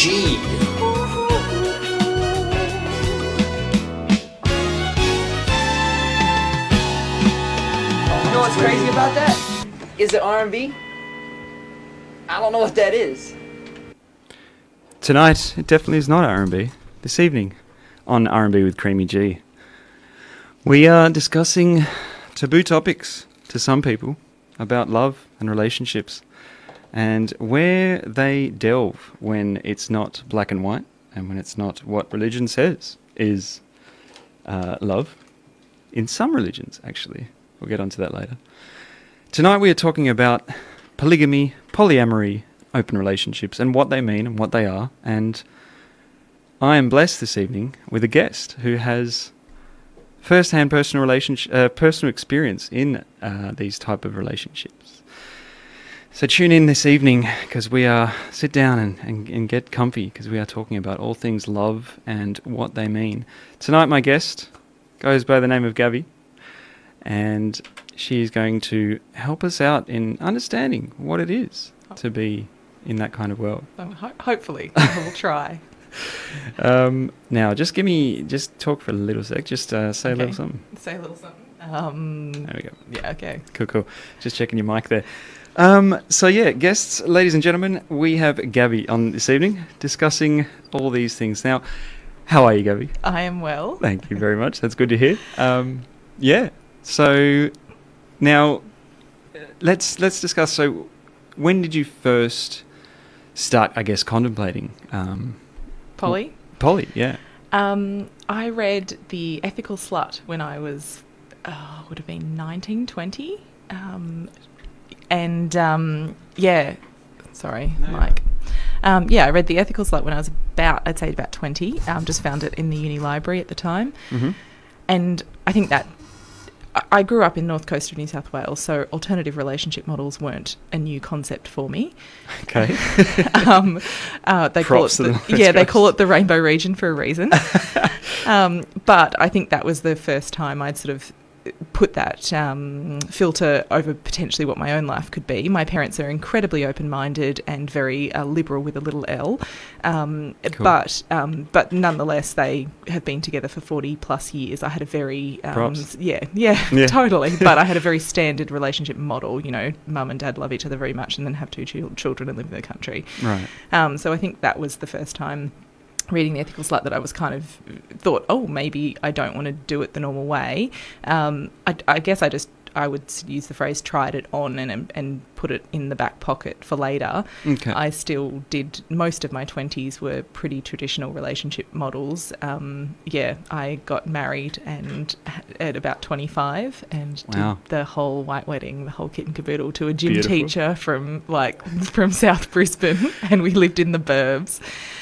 G. You know what's crazy about that? Is it R&B? I don't know what that is. Tonight, it definitely is not R&B. This evening, on R&B with Creamy G, we are discussing taboo topics to some people about love and relationships, and where they delve when it's not black and white, and when it's not what religion says is uh, love. In some religions, actually, we'll get onto that later. Tonight, we are talking about polygamy, polyamory, open relationships, and what they mean and what they are. And I am blessed this evening with a guest who has first-hand personal relationship, uh, personal experience in uh, these type of relationships. So tune in this evening because we are sit down and, and, and get comfy because we are talking about all things love and what they mean. Tonight, my guest goes by the name of Gabby, and she's going to help us out in understanding what it is to be in that kind of world. Um, ho- hopefully, I will try. Um, now, just give me, just talk for a little sec. Just uh, say a little something. Say a little something. Um, There we go. yeah, okay. Cool, cool. Just checking your mic there. Um, so yeah, guests, ladies and gentlemen, we have Gabby on this evening discussing all these things. Now, how are you, Gabby? I am well. Thank you very much. That's good to hear. Um, yeah. So now uh, let's let's discuss. So when did you first start? I guess contemplating um, Polly? poly. Yeah. Um, I read The Ethical Slut when I was, uh, would have been 19, 20. Um, and um, yeah, sorry, No, Mike. Um, yeah, I read The Ethical Slut when I was about, I'd say about 20. Um, just found it in the uni library at the time. Mm-hmm. And I think that I- grew up in North Coast of New South Wales, so alternative relationship models weren't a new concept for me. Okay. um, uh, they Props call the it the, West yeah, they call it the rainbow region for a reason. um, but I think that was the first time I'd sort of put that um, filter over potentially what my own life could be. My parents are incredibly open-minded and very uh, liberal with a little L, um, Cool. but um, but nonetheless they have been together for forty plus years. I had a very um, yeah yeah, Yeah. totally, but I had a very standard relationship model. You know, mum and dad love each other very much, and then have two chil- children and live in the country. right. Um, so I think that was the first time reading the ethical slut that I was kind of thought, oh, maybe I don't want to do it the normal way. Um, I, I guess I just I would use the phrase tried it on and and put it in the back pocket for later. Okay. I still did most of my twenties were pretty traditional relationship models. Um, yeah, I got married and at about twenty five and Wow. did the whole white wedding, the whole kit and caboodle to a gym Beautiful. teacher from like from South Brisbane, and we lived in the burbs.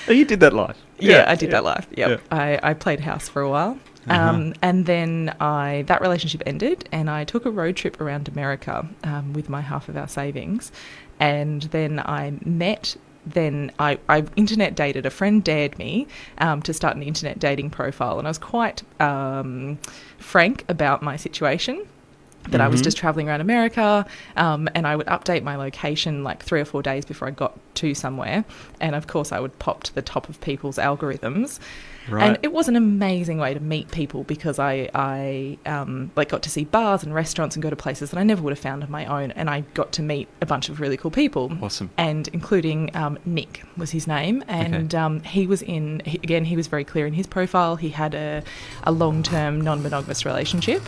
oh, you did that live. Yeah, I did that live. Yep. Yeah. I, I played house for a while. Uh-huh. Um, and then I that relationship ended, and I took a road trip around America um, with my half of our savings, and then I met. Then I, I internet dated. A friend dared me um, to start an internet dating profile, and I was quite um, frank about my situation. That I was just traveling around America, um, and I would update my location like three or four days before I got to somewhere, and of course I would pop to the top of people's algorithms. Right. And it was an amazing way to meet people because I, I um, like got to see bars and restaurants and go to places that I never would have found on my own. And I got to meet a bunch of really cool people. awesome. And including um, Nick was his name, and um, he was in he, again. He was very clear in his profile. He had a, a long term non monogamous relationship,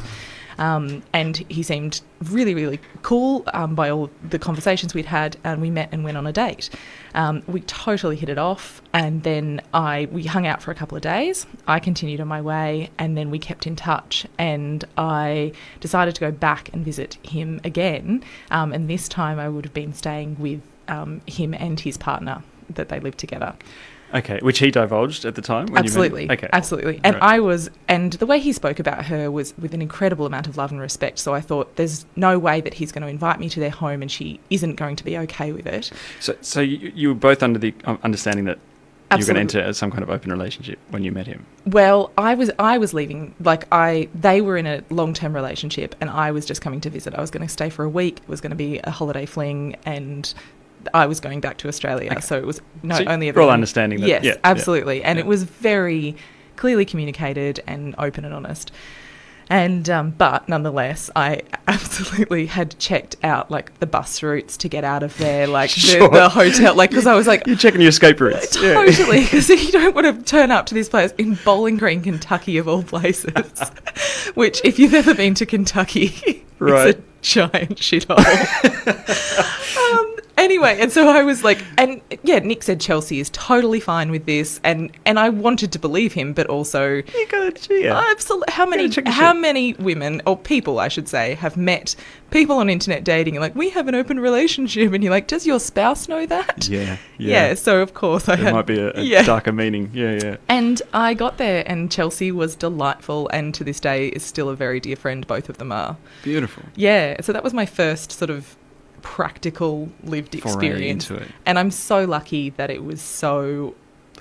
um, and he seemed really really cool um, by all the conversations we'd had. And we met and went on a date. Um, we totally hit it off, and then I we hung out for a couple of days. I continued on my way, and then we kept in touch. And I decided to go back and visit him again. Um, and this time, I would have been staying with um, him and his partner that they lived together. Okay, which he divulged at the time. When absolutely, You? Okay. absolutely. And Right. I was, and the way he spoke about her was with an incredible amount of love and respect. So I thought, there's no way that he's going to invite me to their home, and she isn't going to be okay with it. So, so you, you were both under the um, understanding that you were going to enter some kind of open relationship when you met him. Well, I was I was leaving like I they were in a long-term relationship and I was just coming to visit. I was going to stay for a week. It was going to be a holiday fling and I was going back to Australia, Okay. so it was not So only you're all understanding that- Yes, yeah, yeah. absolutely, and Yeah. it was very clearly communicated and open and honest. And um, but nonetheless, I absolutely had checked out like the bus routes to get out of there, like the, Sure. the hotel, like because I was like, You're checking your escape routes. Yeah. Totally, because you don't want to turn up to this place in Bowling Green, Kentucky, of all places. Which, if you've ever been to Kentucky, Right. it's a giant shithole. um, anyway, and so I was like, and yeah, Nick said Chelsea is totally fine with this, and and I wanted to believe him, but also. You got yeah. Absolutely. How many? How shit. many women or people, I should say, have met people on internet dating and like we have an open relationship, and you're like, does your spouse know that? yeah. Yeah. so of course I There had. might be a, a yeah. darker meaning. Yeah, yeah. And I got there, and Chelsea was delightful, and to this day is still a very dear friend. Both of them are. Beautiful. Yeah. So that was my first sort of practical lived experience, and I'm so lucky that it was so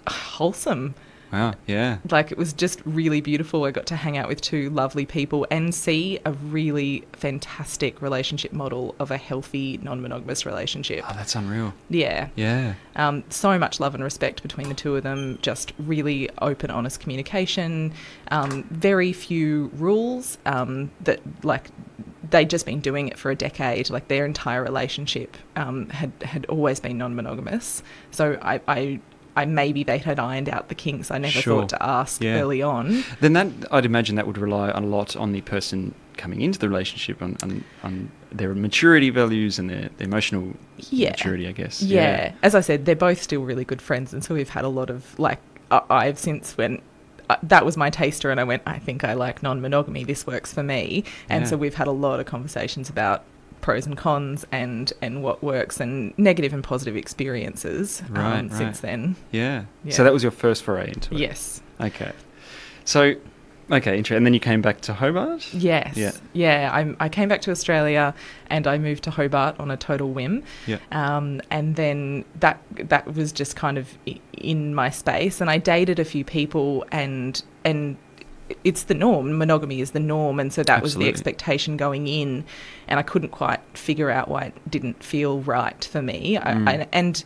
wholesome. Wow. Yeah. Like it was just really beautiful. I got to hang out with two lovely people and see a really fantastic relationship model of a healthy non-monogamous relationship. Oh, that's unreal. Yeah. Yeah. Um, so much love and respect between the two of them. Just really open, honest communication. Um, very few rules. Um, that like they'd just been doing it for a decade. Like their entire relationship um, had had always been non-monogamous. So I. I I maybe they had ironed out the kinks. I never Sure. thought to ask Yeah. early on. Then that I'd imagine that would rely a lot on the person coming into the relationship on, on, on their maturity values and their, their emotional Yeah. maturity, I guess. Yeah. As I said, they're both still really good friends, and so we've had a lot of like. I- I've since when uh, that was my taster, and I went, I think I like non-monogamy. This works for me, and Yeah. so we've had a lot of conversations about pros and cons and and what works and negative and positive experiences Right, um, right. since then. Yeah. Yeah. So that was your first foray into it. Yes. Okay. So, okay, interesting. And then you came back to Hobart. Yes. Yeah. Yeah. I, I came back to Australia and I moved to Hobart on a total whim. Yeah. Um, and then that that was just kind of in my space. And I dated a few people, and and it's the norm. Monogamy is the norm, and so that was the expectation going in. And I couldn't quite figure out why it didn't feel right for me. I, Mm. I, and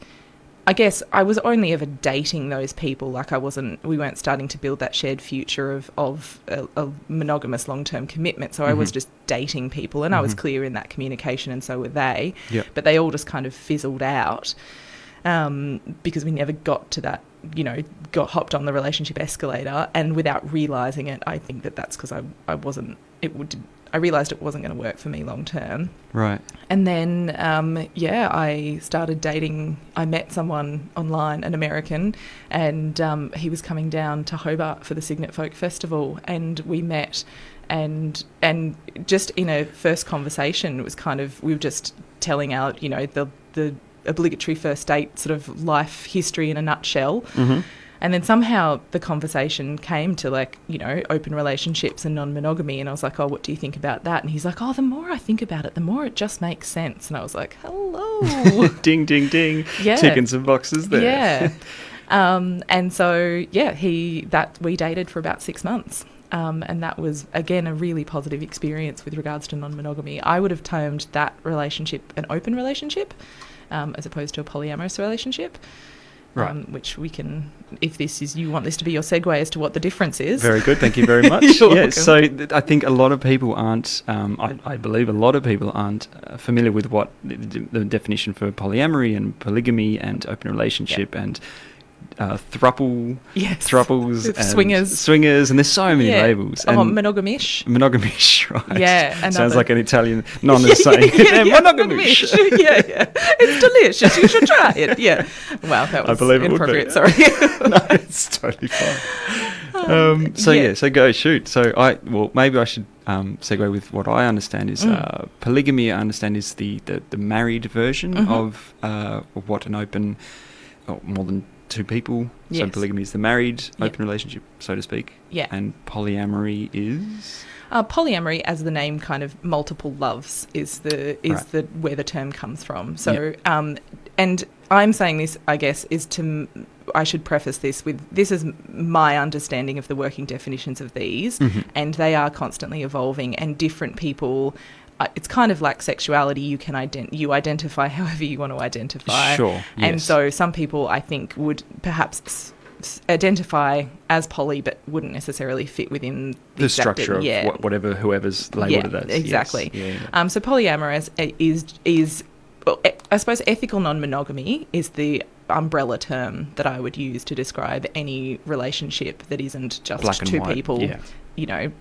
I guess I was only ever dating those people. Like I wasn't, we weren't starting to build that shared future of of a, a monogamous long term commitment. So I was Mhm. just dating people, and I was Mhm. clear in that communication, and so were they. Yep. But they all just kind of fizzled out um, because we never got to that. You know, got hopped on the relationship escalator, and without realizing it, I think that that's because I I wasn't. It would. I realized it wasn't going to work for me long term. Right. And then, um, yeah, I started dating. I met someone online, an American, and um, he was coming down to Hobart for the Cygnet Folk Festival, and we met. And and just in a first conversation, it was kind of we were just telling out, you know, the the obligatory first date sort of life history in a nutshell. Mm-hmm. And then somehow the conversation came to like, you know, open relationships and non monogamy. And I was like, oh, what do you think about that? And he's like, oh, the more I think about it, the more it just makes sense. And I was like, hello. ding, ding, ding. Yeah. Ticking some boxes there. yeah. Um, and so, yeah, he, that we dated for about six months. Um, and that was, again, a really positive experience with regards to non monogamy. I would have termed that relationship an open relationship um, as opposed to a polyamorous relationship. Right. Um, which we can, if this is, you want this to be your segue as to what the difference is. Very good. Thank you very much. Yeah. welcome. So th- I think a lot of people aren't. Um, I, I believe a lot of people aren't uh, familiar with what the, the definition for polyamory and polygamy and open relationship and uh, thruple, Yes. thruples, and Swingers. swingers, and there's so many Yeah. labels. Oh, monogamish. monogamish, right? Yeah, Sounds like an Italian non is saying yeah, yeah, monogamish. yeah, yeah. It's delicious. You should try it. Yeah. Wow, that I was believe it would be. inappropriate. Sorry. no, it's totally fine. Um, so yeah. yeah. so go shoot. So I well maybe I should um, segue with what I understand is Mm. uh, polygamy. I understand is the the, the married version Mhm. of, uh, of what an open, oh, more than two people. So polygamy is the married Yeah. open relationship, so to speak. Yeah. And polyamory is Uh, polyamory, as the name kind of multiple loves, is the is Right. the where the term comes from. So, um, and I'm saying this, I guess, is to I should preface this with this is my understanding of the working definitions of these, Mhm. and they are constantly evolving, and different people it's kind of like sexuality. You can ident- you identify however you want to identify. Sure, And yes. so some people, I think, would perhaps s- s- identify as poly, but wouldn't necessarily fit within The exact- structure of yeah. wha- whatever whoever's labelled Yeah, it as. Yes. exactly. Yeah, yeah. Um, so polyamorous is is well, e- I suppose ethical non-monogamy is the umbrella term that I would use to describe any relationship that isn't just Black two people, yeah. You know,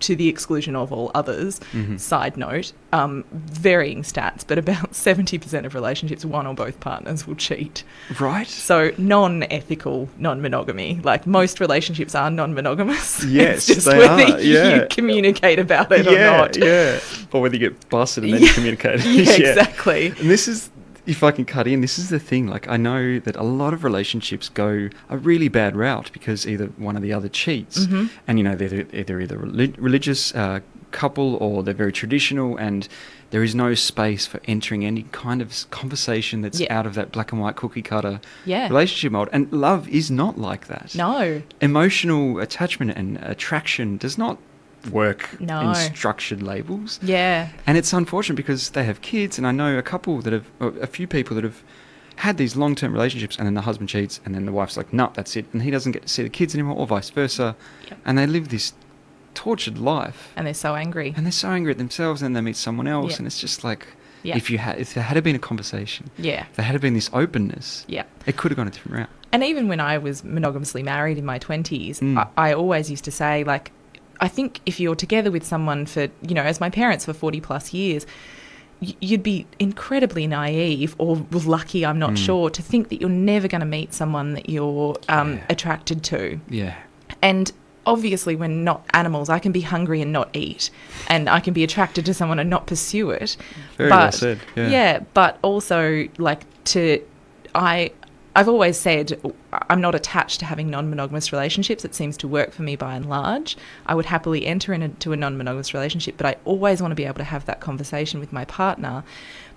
to the exclusion of all others. Mhm. Side note, um, varying stats, but about 70% of relationships, one or both partners will cheat. Right? So non-ethical non-monogamy, like most relationships are non-monogamous. Yes, it's just they whether are, you yeah. communicate about it or not. yeah. Or whether you get busted and then Yeah. you communicate. Yeah, exactly. And this is, if I can cut in, this is the thing. Like, I know that a lot of relationships go a really bad route because either one or the other cheats. Mhm. And, you know, they're, they're either relig- religious uh, couple or they're very traditional and there is no space for entering any kind of conversation that's Yeah. out of that black and white cookie cutter Yeah. relationship mold. And love is not like that. No. Emotional attachment and attraction does not work No. in structured labels. Yeah. And it's unfortunate because they have kids, and I know a couple that have, a few people that have had these long term relationships, and then the husband cheats, and then the wife's like, no, that's it. And he doesn't get to see the kids anymore, or vice versa. Yep. And they live this tortured life. And they're so angry. And they're so angry at themselves, and then they meet someone else, Yeah. and it's just like, Yeah. if you had, if there had been a conversation, Yeah. if there had been this openness, Yeah. it could have gone a different route. And even when I was monogamously married in my 20s, Mm. I, I always used to say, like, I think if you're together with someone for, you know, as my parents for 40 plus years, you'd be incredibly naive or lucky, I'm not Mm. sure, to think that you're never going to meet someone that you're um, Yeah. attracted to. Yeah. And obviously, we're not animals. I can be hungry and not eat, and I can be attracted to someone and not pursue it. Very but, well said. Yeah. but also like to, I, I've always said I'm not attached to having non-monogamous relationships. It seems to work for me by and large. I would happily enter into a non-monogamous relationship, but I always want to be able to have that conversation with my partner.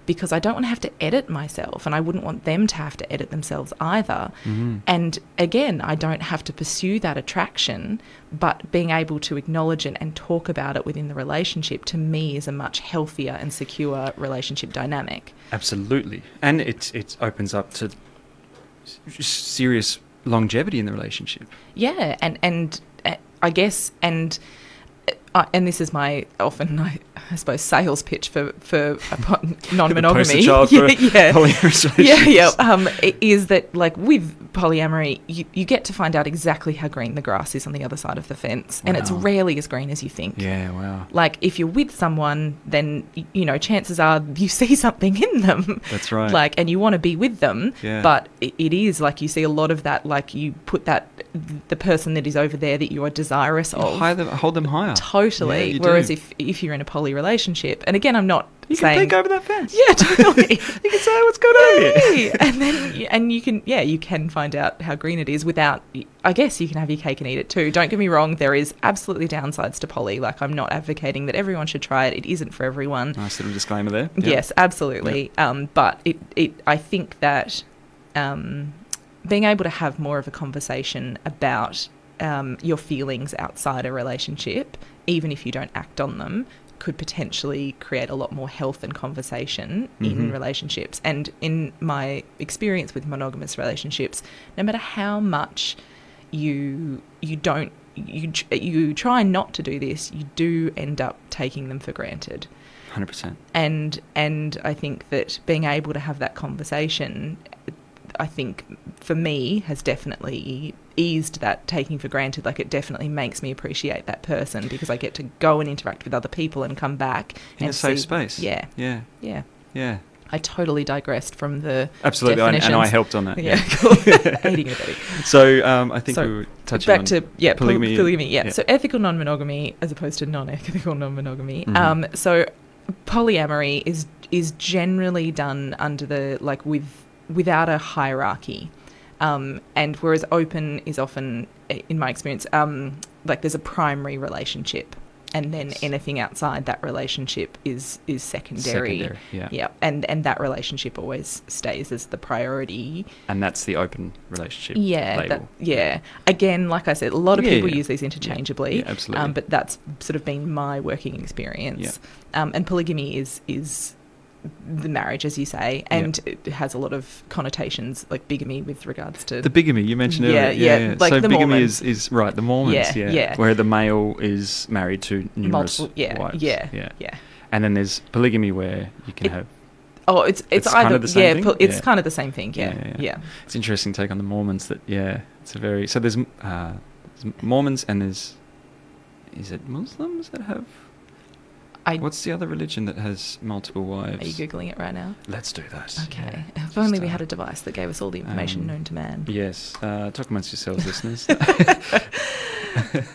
Because I don't want to have to edit myself, and I wouldn't want them to have to edit themselves either. Mhm. And again, I don't have to pursue that attraction, but being able to acknowledge it and talk about it within the relationship to me is a much healthier and secure relationship dynamic. Absolutely, and it it opens up to serious longevity in the relationship. Yeah, and and uh, I guess and. Uh, and this is my often, I, I suppose, sales pitch for for non-monogamy. child for polyamorous yeah, yeah. Um, is that like with polyamory, you, you get to find out exactly how green the grass is on the other side of the fence, and it's rarely as green as you think. Yeah, wow. Like if you're with someone, then you know chances are you see something in them. That's right. Like, and you want to be with them, Yeah. but i- it is like you see a lot of that. Like you put that the person that is over there that you are desirous of. high them, hold them higher. Totally. Yeah, Whereas do. if if you're in a poly relationship, and again, I'm not you can saying peek over that fence. yeah, totally. you can say what's going on here. And then and you can yeah you can find out how green it is without I guess you can have your cake and eat it too. Don't get me wrong, there is absolutely downsides to poly. Like I'm not advocating that everyone should try it. It isn't for everyone. Nice little disclaimer there. Yep. Yes, absolutely. Um, but it, it I think that um, being able to have more of a conversation about um, your feelings outside a relationship, even if you don't act on them, could potentially create a lot more health and conversation in Mhm. relationships. And in my experience with monogamous relationships, no matter how much you you don't you you try not to do this, you do end up taking them for granted hundred percent. and and I think that being able to have that conversation, I think for me has definitely eased that taking for granted. Like it definitely makes me appreciate that person because I get to go and interact with other people and come back In and a safe see- space. Yeah, Yeah. yeah. Yeah. I totally digressed from the Absolutely, and, and I helped on that. Yeah, Yeah. cool. Aiding and abetting. So um, I think So, we were touching back on to yeah polygamy. polygamy. yeah. yeah. so ethical non-monogamy as opposed to non-ethical non-monogamy Mhm. um so polyamory is is generally done under the like with without a hierarchy um and whereas open is often in my experience um like there's a primary relationship and then anything outside that relationship is is secondary. Secondary, yeah. yeah, and and that relationship always stays as the priority. And that's the open relationship Yeah, label. that, yeah. Again, like I said, a lot of Yeah, people yeah. use these interchangeably. Yeah, absolutely. Um, but that's sort of been my working experience. Um, and polygamy is is the marriage, as you say, and it has a lot of connotations, like bigamy with regards to The bigamy you mentioned Yeah, earlier. yeah, like so the bigamy Mormons. is, is right, the Mormons, Yeah, yeah, yeah. Where the male is married to numerous multiple. Yeah, wives. yeah, yeah. yeah. And then there's polygamy where you can It- have Oh, it's it's, It's kind either of the same yeah, it's Yeah. kind of the same thing. Yeah, Yeah, yeah. yeah, it's interesting take on the Mormons that yeah, it's a very so there's uh there's Mormons and there's is it Muslims that have I, what's the other religion that has multiple wives? are you googling it right now? Let's do that. Okay. yeah. If only we had a device that gave us all the information um, known to man. Yes, uh, talk amongst yourselves, listeners.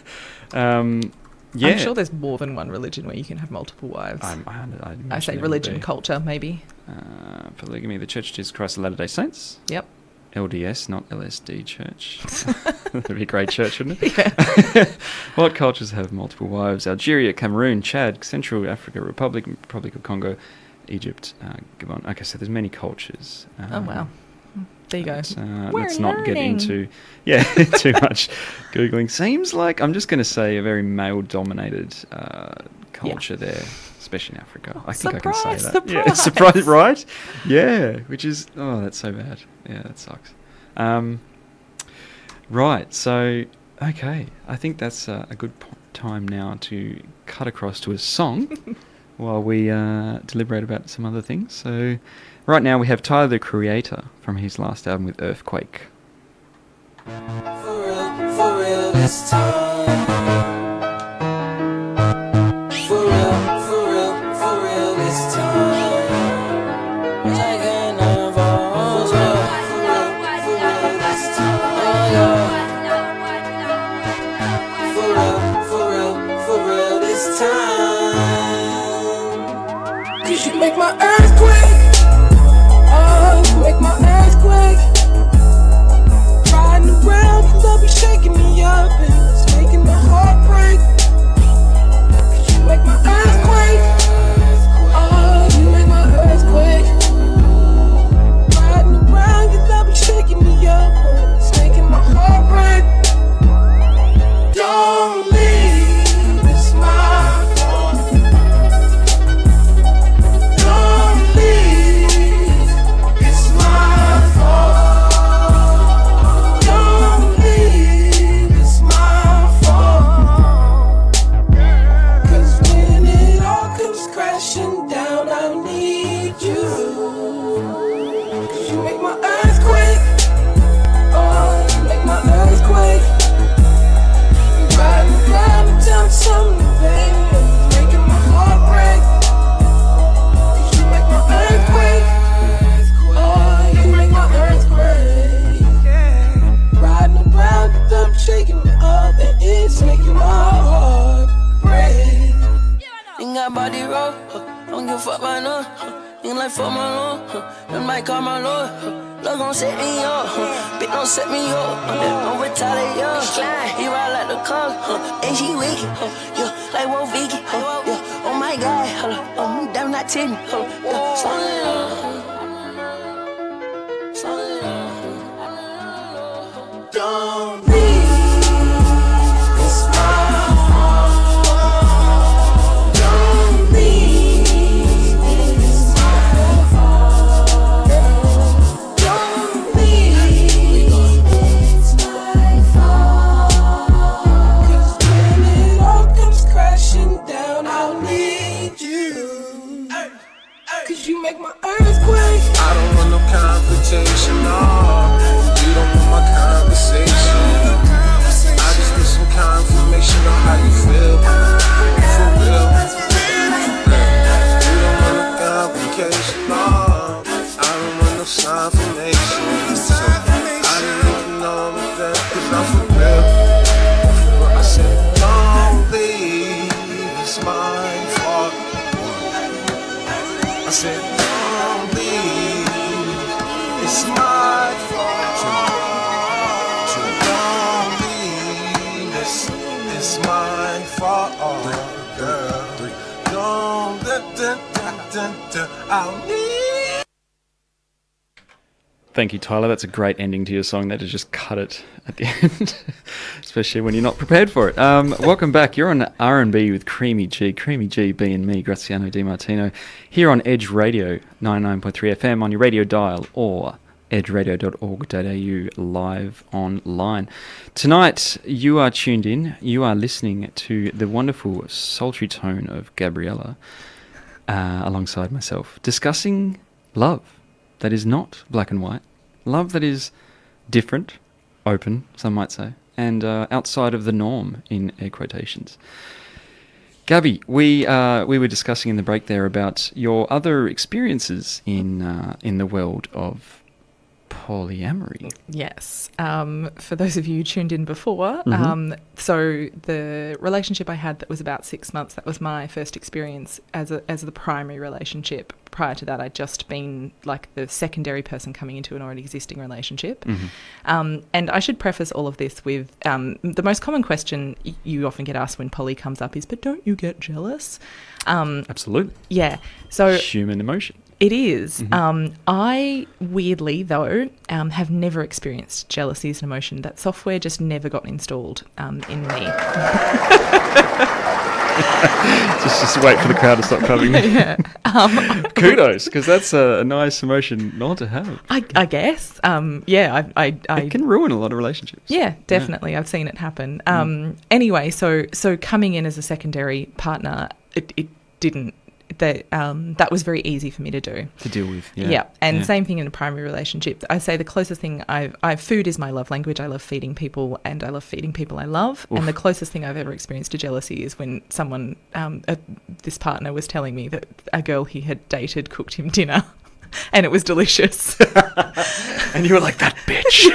um, yeah, I'm sure there's more than one religion where you can have multiple wives. I'm, I, I, I say religion, culture, maybe. Uh, polygamy, the Church of Jesus Christ of Latter Day Saints. Yep. LDS, not LSD Church. That'd be a great church, wouldn't it? Yeah. what cultures have multiple wives? Algeria, Cameroon, Chad, Central Africa Republic, Republic of Congo, Egypt, uh, Gabon. Okay, so there's many cultures. Oh wow. Um, There you go. let's, uh, let's not get into yeah too much googling. Seems like I'm just going to say a very male-dominated uh, culture there, especially in Africa. Oh, I think I can say surprise, that. Yeah, surprise. surprise, right? Yeah, which is oh, that's so bad. Yeah, that sucks. Um, right, so okay, I think that's uh, a good po- time now to cut across to a song while we uh, deliberate about some other things. So, right now we have Tyler the Creator from his last album with Earthquake. For real, for real my earthquake. Don't give a fuck by no. Huh. Ain't like fuck my lord, then might call my lord. Love gon' set me up, bitch don't set me up. Huh. Don't retaliate, yo. He ride like the car, and she wicked, huh. yeah, like Wo Vicky, huh. yeah. Oh my god, hold up, oh, damn not ten, huh. yeah. Slow it down, huh. Slow down, Thank you, Tyler. That's a great ending to your song. That to just cut it at the end, especially when you're not prepared for it. Um, welcome back. You're on R and B with Creamy G, Creamy G, B and me, Graziano Di Martino, here on Edge Radio 99.3 FM on your radio dial or edgeradio.org.au live online. Tonight, you are tuned in. You are listening to the wonderful sultry tone of Gabriella, uh, alongside myself, discussing love that is not black and white, love that is different, open, some might say, and uh, outside of the norm in air quotations. Gabby, we uh, we were discussing in the break there about your other experiences in uh, in the world of polyamory. Yes. Um, for those of you who tuned in before, Mhm. um, so the relationship I had that was about six months, that was my first experience as a, as the primary relationship. Prior to that, I'd just been like the secondary person coming into an already existing relationship. Mhm. Um, and I should preface all of this with um, the most common question you often get asked when poly comes up is, but don't you get jealous? Um, Absolutely, yeah. So human emotion. It is. Mhm. Um, I weirdly though um, have never experienced jealousy as an emotion. That software just never got installed um, in me. just just wait for the crowd to stop coming. yeah. Um, Kudos, because that's a, a nice emotion not to have. I, I guess. Um, yeah. I. I, I It can ruin a lot of relationships. Yeah, definitely. I've seen it happen. Um, Anyway, so so coming in as a secondary partner, it, it didn't. That um, that was very easy for me to do. To deal with. Yeah, Yeah. and Yeah. same thing in a primary relationship. I say the closest thing I've, I food is my love language. I love feeding people, and I love feeding people I love. Oof. And the closest thing I've ever experienced to jealousy is when someone, um, uh, this partner, was telling me that a girl he had dated cooked him dinner, and it was delicious. And you were like, that bitch.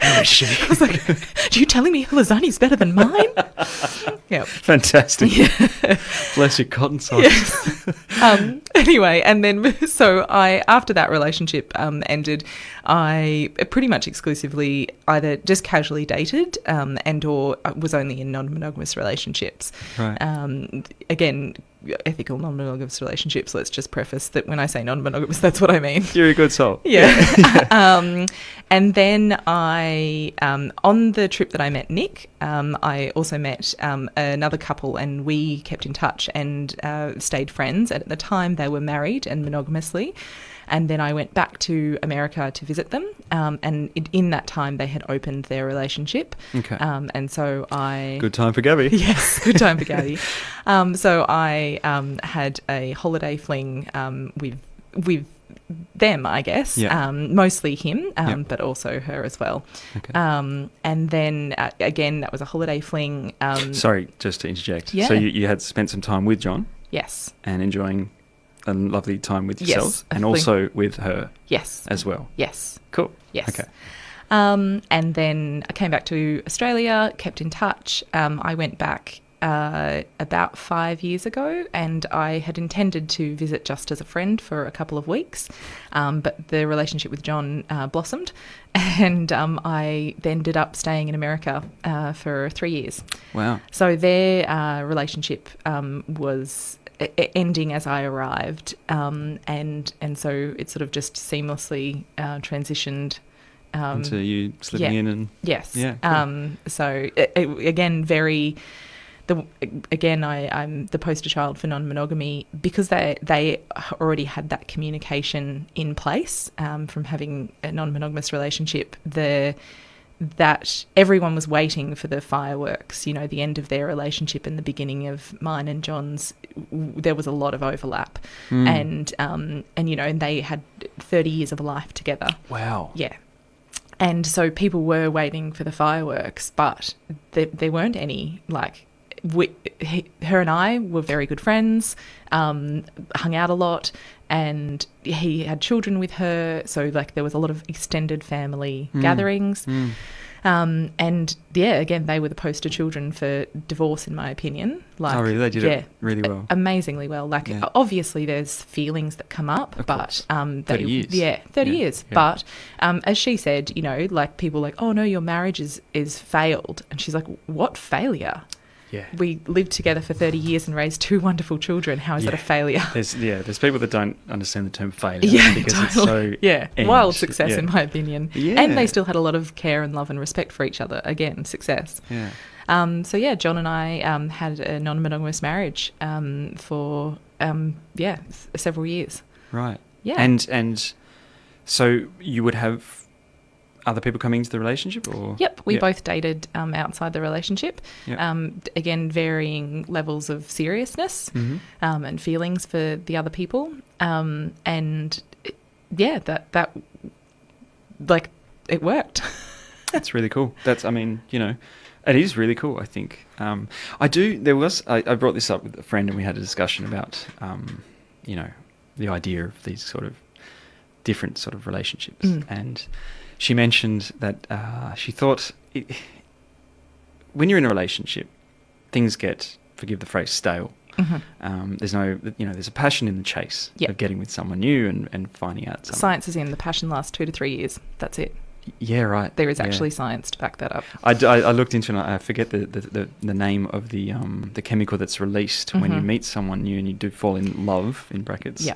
She? I was like, "Are you telling me her lasagna's better than mine?" yeah. Fantastic. Bless your cotton socks. Yes. um, anyway, and then so I after that relationship um, ended, I pretty much exclusively either just casually dated um, and or was only in non-monogamous relationships. Right. Um, again, ethical non-monogamous relationships. Let's just preface that when I say non-monogamous, that's what I mean. You're a good soul. Yeah. um, and then I, um, on the trip that I met Nick, um, I also met um, another couple and we kept in touch and uh, stayed friends. And at the time, they were married and monogamously. And then I went back to America to visit them. Um, and in, in that time, they had opened their relationship. Okay. Um, and so I. Good time for Gabby. Yes, good time for Gabby. Um, so I um, had a holiday fling um, with with them, I guess. Yeah. Um, mostly him, um, but also her as well. Okay. Um, and then uh, again, that was a holiday fling. Um, Sorry, just to interject. Yeah. So you, you had spent some time with John Yes. and enjoying a lovely time with Yes, yourselves a and also with her Yes. as well. Yes. Cool. Yes. Okay. Um, and then I came back to Australia, kept in touch. Um, I went back uh, about five years ago, and I had intended to visit just as a friend for a couple of weeks, um, but the relationship with John uh, blossomed, and um, I then ended up staying in America uh, for three years. Wow. So their uh, relationship um, was ending as I arrived, um, and and so it sort of just seamlessly uh, transitioned. Um, Into you slipping yeah. in and Yes. Yeah, cool. Um, so it, it- again, very. The, again, I, I'm the poster child for non-monogamy because they they already had that communication in place um, from having a non-monogamous relationship. The that everyone was waiting for the fireworks. You know, the end of their relationship and the beginning of mine and John's. There was a lot of overlap, Mm. and um, and you know, and they had 30 years of life together. wow. Yeah. And so people were waiting for the fireworks, but there, there weren't any. Like, we, he, her and I were very good friends, um, hung out a lot, and he had children with her. So, like, there was a lot of extended family Mm. gatherings. Mm. Um, and yeah, again, they were the poster children for divorce, in my opinion. Like, oh, really? They did yeah, it really well. amazingly well. Like Yeah. obviously there's feelings that come up, Of but um, 30 years. Yeah, thirty Yeah, years. yeah. But um, as she said, you know, like people like, oh no, your marriage is is failed, and she's like, what failure? Yeah. We lived together for 30 years and raised two wonderful children. How is that a failure? There's yeah, there's people that don't understand the term failure Yeah, because totally. it's so yeah, end. wild success Yeah. in my opinion. Yeah. And they still had a lot of care and love and respect for each other. Again, success. Yeah. Um, so yeah, John and I um, had a non-monogamous marriage um, for um, yeah s- several years. Right. Yeah. And and so you would have other people coming into the relationship or Yep, we Yeah. both dated um, outside the relationship. Yep. Um, again, varying levels of seriousness Mhm. um, and feelings for the other people. Um, and yeah, that that like it worked. That's really cool. That's, I mean, you know, it is really cool. I think. Um, I do. There was. I, I brought this up with a friend, and we had a discussion about, um, you know, the idea of these sort of different sort of relationships, Mm. and she mentioned that uh, she thought it, when you're in a relationship, things get, forgive the phrase, stale. Mhm. Um, there's no, you know, there's a passion in the chase Yep. of getting with someone new and, and finding out something. Science is in the passion lasts two to three years. That's it. Yeah, right. There is Yeah. actually science to back that up. I I looked into it. and I forget the, the, the, the name of the um, the chemical that's released when you Mhm. meet someone new and you do fall in love in brackets. Yeah.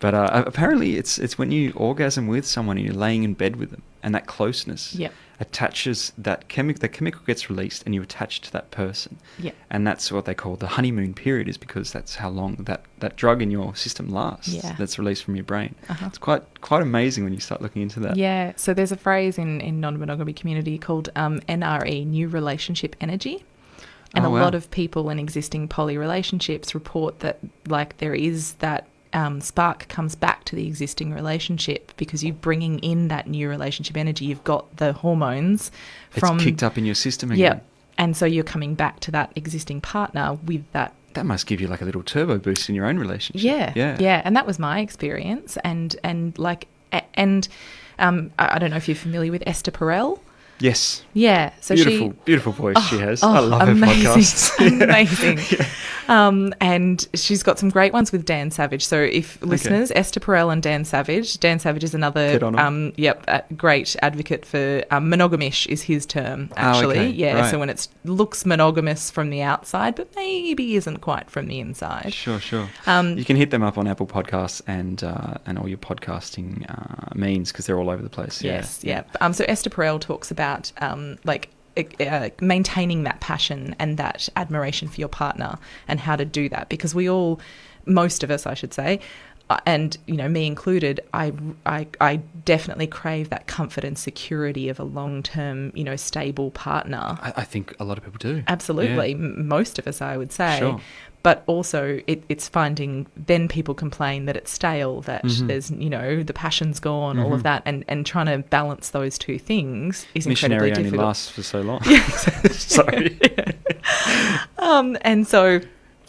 But uh, apparently, it's it's when you orgasm with someone and you're laying in bed with them, and that closeness Yep. attaches that chemical. The chemical gets released, and you attach to that person. Yep. And that's what they call the honeymoon period, is because that's how long that, that drug in your system lasts. Yeah. That's released from your brain. Uh-huh. It's quite quite amazing when you start looking into that. Yeah, so there's a phrase in, in non monogamy community called um, NRE, new relationship energy. And Oh, a wow. lot of people in existing poly relationships report that, like, there is that um, spark comes back to the existing relationship because you're bringing in that new relationship energy. You've got the hormones It's from. kicked up in your system again. Yeah. And so you're coming back to that existing partner with that That must give you like a little turbo boost in your own relationship. yeah, Yeah. yeah, and that was my experience. And and like and um, I, I don't know if you're familiar with Esther Perel. Yes. Yeah, so beautiful, she beautiful voice she has. Oh, I love her amazing, podcasts. amazing. Um, and she's got some great ones with Dan Savage. So if listeners, Esther Perel and Dan Savage, Dan Savage is another, Get on 'em. um, yep, great advocate for um, monogamish is his term actually. Oh, okay, Yeah, right. so when it looks monogamous from the outside, but maybe isn't quite from the inside. Sure, sure. Um, you can hit them up on Apple Podcasts and uh, and all your podcasting uh, means because they're all over the place. Yes, yeah. Um, so Esther Perel talks about um, like uh, maintaining that passion and that admiration for your partner and how to do that because we all, most of us, I should say, uh, and you know me included, I, I I definitely crave that comfort and security of a long term, you know, stable partner. I, I think a lot of people do. Absolutely, Yeah. Most of us, I would say. Sure. But also, it, it's finding. Then people complain that it's stale, that Mhm. there's, you know, the passion's gone, all of Mhm. that, and and trying to balance those two things is Missionary incredibly only difficult. lasts for so long. Yeah. Sorry. Um, and so,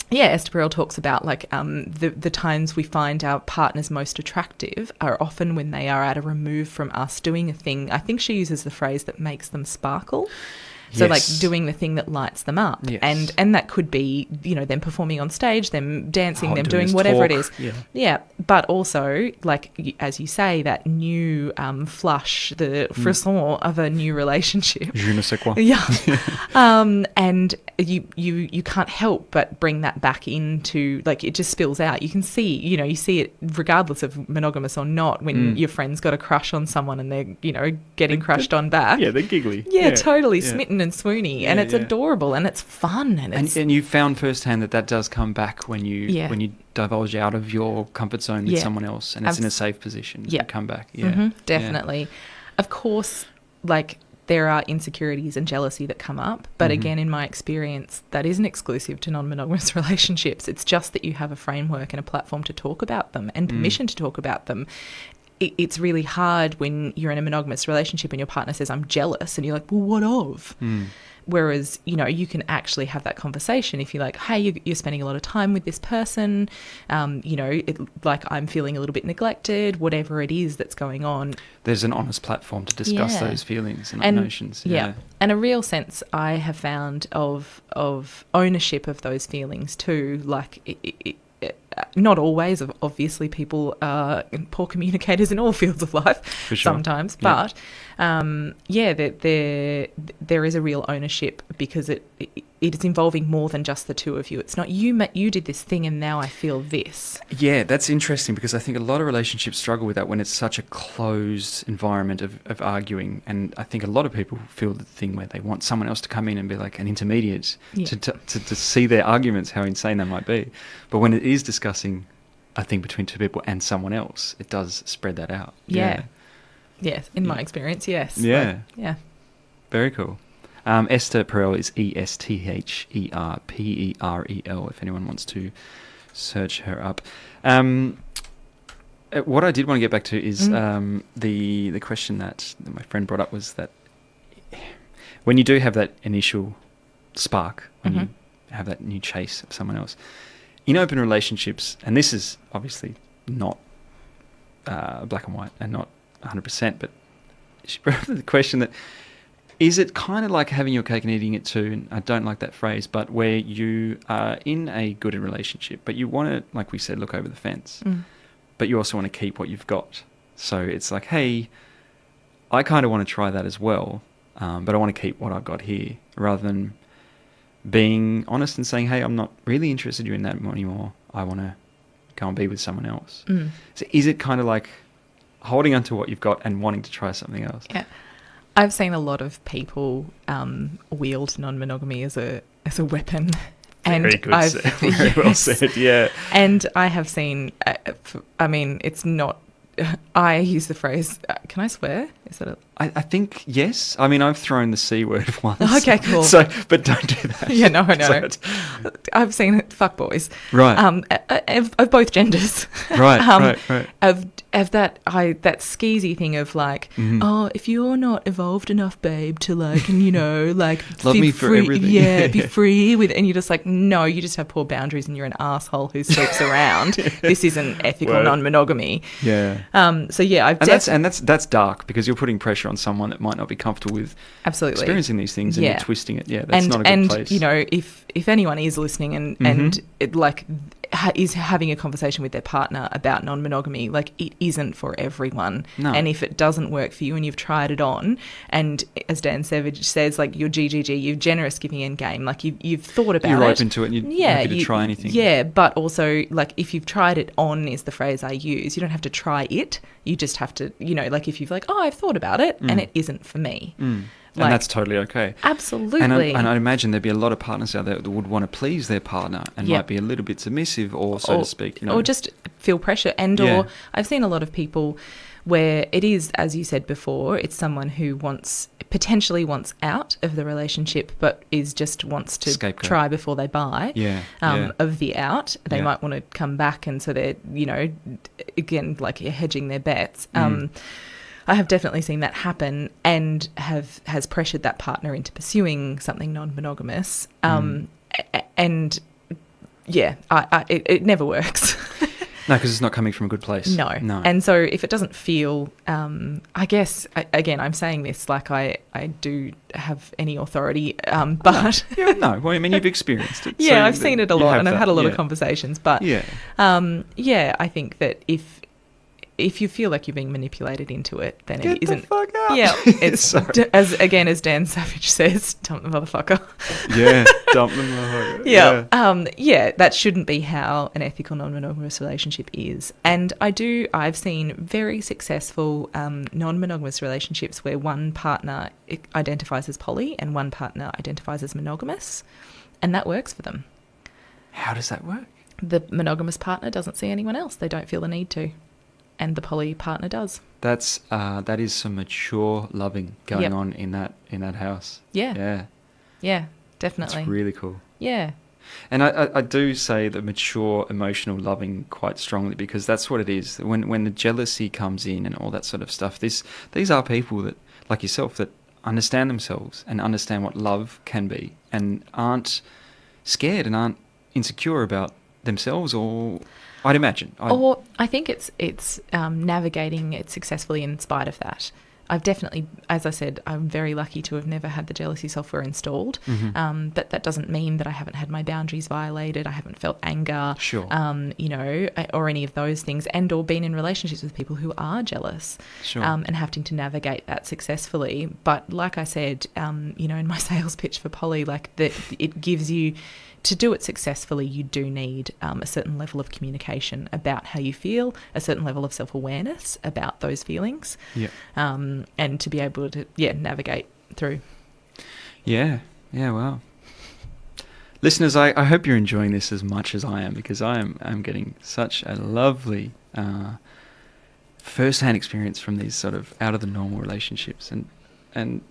yeah, Esther Perel talks about like um, the the times we find our partners most attractive are often when they are at a remove from us doing a thing. I think she uses the phrase that makes them sparkle. So Yes. like doing the thing that lights them up, Yes. and and that could be you know them performing on stage, them dancing, Oh, them doing doing whatever it talk. is. Yeah. Yeah, but also like as you say, that new um, flush, the Mm. frisson of a new relationship. Je ne sais quoi. Yeah. um, and you, you you can't help but bring that back into like it just spills out. You can see, you know, you see it regardless of monogamous or not when Mm. your friend's got a crush on someone and they're, you know, getting They- crushed on back. Yeah, they're giggly. Yeah, totally yeah. smitten and swoony, and it's yeah. adorable and it's fun and And, it's and you found firsthand that that does come back when you Yeah. when you divulge out of your comfort zone with Yeah. someone else, and it's in a safe position. Yeah. to come back. Yeah, Mhm, Yeah. definitely. Of course, like there are insecurities and jealousy that come up, but Mhm. again, in my experience, that isn't exclusive to non monogamous relationships. It's just that you have a framework and a platform to talk about them and Mm. permission to talk about them. It, it's really hard when you're in a monogamous relationship and your partner says, I'm jealous, and you're like, well, what of? Mm. Whereas, you know, you can actually have that conversation if you're like, hey, you- you're spending a lot of time with this person, um, you know, it, like I'm feeling a little bit neglected, whatever it is that's going on. There's an honest platform to discuss Yeah. those feelings and, And- emotions. Yeah. Yeah. And a real sense I have found of of ownership of those feelings too. Like it, it, uh, not always. Obviously, people are poor communicators in all fields of life For sure. sometimes, but um, yeah, there, there there is a real ownership because it, it it is involving more than just the two of you. It's not you you did this thing and now I feel this. Yeah, that's interesting because I think a lot of relationships struggle with that when it's such a closed environment of, of arguing. And I think a lot of people feel the thing where they want someone else to come in and be like an intermediate Yeah. to, to, to, to see their arguments, how insane they might be. But when it is discussing a thing between two people and someone else, it does spread that out. Yeah. Yes, in my experience, yes. Yeah. Like, yeah. Very cool. Um, Esther Perel is E S T H E R P E R E L. If anyone wants to search her up. Um, uh, what I did want to get back to is Mm. um, the the question that, that my friend brought up was that when you do have that initial spark, when Mhm. you have that new chase of someone else, in open relationships, and this is obviously not uh, black and white and not 100%, but she brought up the question that is it kind of like having your cake and eating it too? And I don't like that phrase, but where you are in a good relationship, but you want to, like we said, look over the fence, Mm. but you also want to keep what you've got. So it's like, hey, I kind of want to try that as well, um, but I want to keep what I've got here rather than being honest and saying, hey, I'm not really interested in you in that anymore. I want to go and be with someone else. Mm. So is it kind of like holding onto what you've got and wanting to try something else? Yeah. I've seen a lot of people um, wield non-monogamy as a as a weapon, and Very good. I've. Very well said. Yeah. And I have seen. Uh, f- I mean, it's not. I use the phrase. Uh, can I swear? Is that a, I, I think yes. I mean, I've thrown the c word once. Okay, cool. So, but don't do that. Yeah, no, no. I've seen it. Fuck boys. Right. Um, of, of both genders. Right, um, right, right. Of of that I that skeezy thing of like, Mhm. oh, if you're not evolved enough, babe, to like, and you know, like, Love be me for free, everything. Yeah, be free with, and you're just like, no, you just have poor boundaries, and you're an asshole who sleeps around. This isn't ethical non-monogamy. Yeah. Um, so yeah, I've And that's and that's that's dark because you're putting pressure on someone that might not be comfortable with absolutely experiencing these things and Yeah. you're twisting it. Yeah, that's and not a good and place. you know if if anyone is listening and Mhm. and it like ha- is having a conversation with their partner about non-monogamy like it isn't for everyone No. and if it doesn't work for you and you've tried it on and as Dan Savage says like you're GGG you're generous giving end game like you you've thought about it. you're it open to it and you're yeah, happy to you- try anything. Yeah, but also like if you've tried it on is the phrase I use. You don't have to try it. You just have to, you know, like if you've like, oh, I've thought about it and Mm. it isn't for me. Mm. Like- and that's totally okay. Absolutely. And I, and I imagine there'd be a lot of partners out there that would want to please their partner and Yep. might be a little bit submissive or, so to speak, you know. or just feel pressure and Yeah. or I've seen a lot of people where it is as you said before it's someone who wants potentially wants out of the relationship but is just wants to Scapegoat. try before they buy Yeah, um, yeah. of the out they Yeah. might want to come back and so they're you know again like hedging their bets Mm. um, I have definitely seen that happen and have has pressured that partner into pursuing something non-monogamous um, Mm. and yeah I, I, it, it never works No, because it's not coming from a good place. No. No. And so if it doesn't feel, um, I guess, I, again, I'm saying this like I, I do have any authority, um, but yeah, no. Well, I mean, you've experienced it. yeah, so I've seen it a lot and I've had a lot yeah. of conversations. But Yeah. um, yeah, I think that if if you feel like you're being manipulated into it, then Get it isn't. the fuck out. Yeah, it's d- as again as Dan Savage says, dump the motherfucker. yeah. Dump them. motherfucker. yeah. Um, yeah, that shouldn't be how an ethical non-monogamous relationship is. And I do, I've seen very successful um, non-monogamous relationships where one partner identifies as poly and one partner identifies as monogamous, and that works for them. How does that work? The monogamous partner doesn't see anyone else; they don't feel the need to, and the poly partner does. That's uh, that is some mature loving going Yep. on in that in that house. Yeah, Yeah. yeah, That's definitely. really cool. yeah, And I, I, I do say the mature emotional loving quite strongly because that's what it is. When when the jealousy comes in and all that sort of stuff, this these are people that like yourself that understand themselves and understand what love can be and aren't scared and aren't insecure about themselves or I'd imagine. I, or I think it's it's um, navigating it successfully in spite of that. I've definitely, as I said, I'm very lucky to have never had the jealousy software installed. Mm-hmm. Um, but that doesn't mean that I haven't had my boundaries violated. I haven't felt anger, Sure. um, you know, or any of those things, and or been in relationships with people who are jealous, Sure. um, and having to navigate that successfully. But like I said, um, you know, in my sales pitch for poly, like that, it gives you to do it successfully. You do need um, a certain level of communication about how you feel, a certain level of self awareness about those feelings, yeah. um, and to be able to yeah navigate through. Yeah, yeah, wow. Listeners, I, I hope you're enjoying this as much as I am because I am I'm getting such a lovely uh, first-hand experience from these sort of out of the normal relationships and and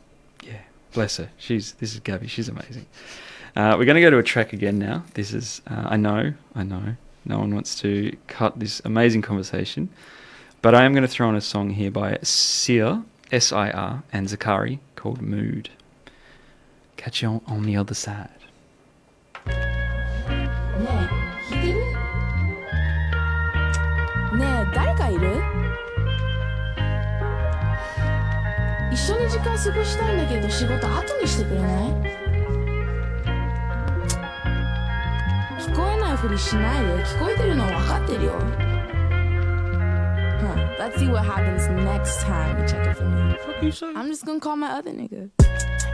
yeah, bless her. She's this is Gabbi. She's amazing. Uh, we're going to go to a track again now. This is, uh, I know, I know, no one wants to cut this amazing conversation, but I am going to throw in a song here by SiR, S I R, and Zacari called Mood. Catch you on the other side. Hey, 一緒に時間過ごしたいんだけど仕事後にしてくれない ふりしないで聞こえてるの分かってるよ Huh, let's see what happens next time you check it for me. I'm just gonna call my other nigga.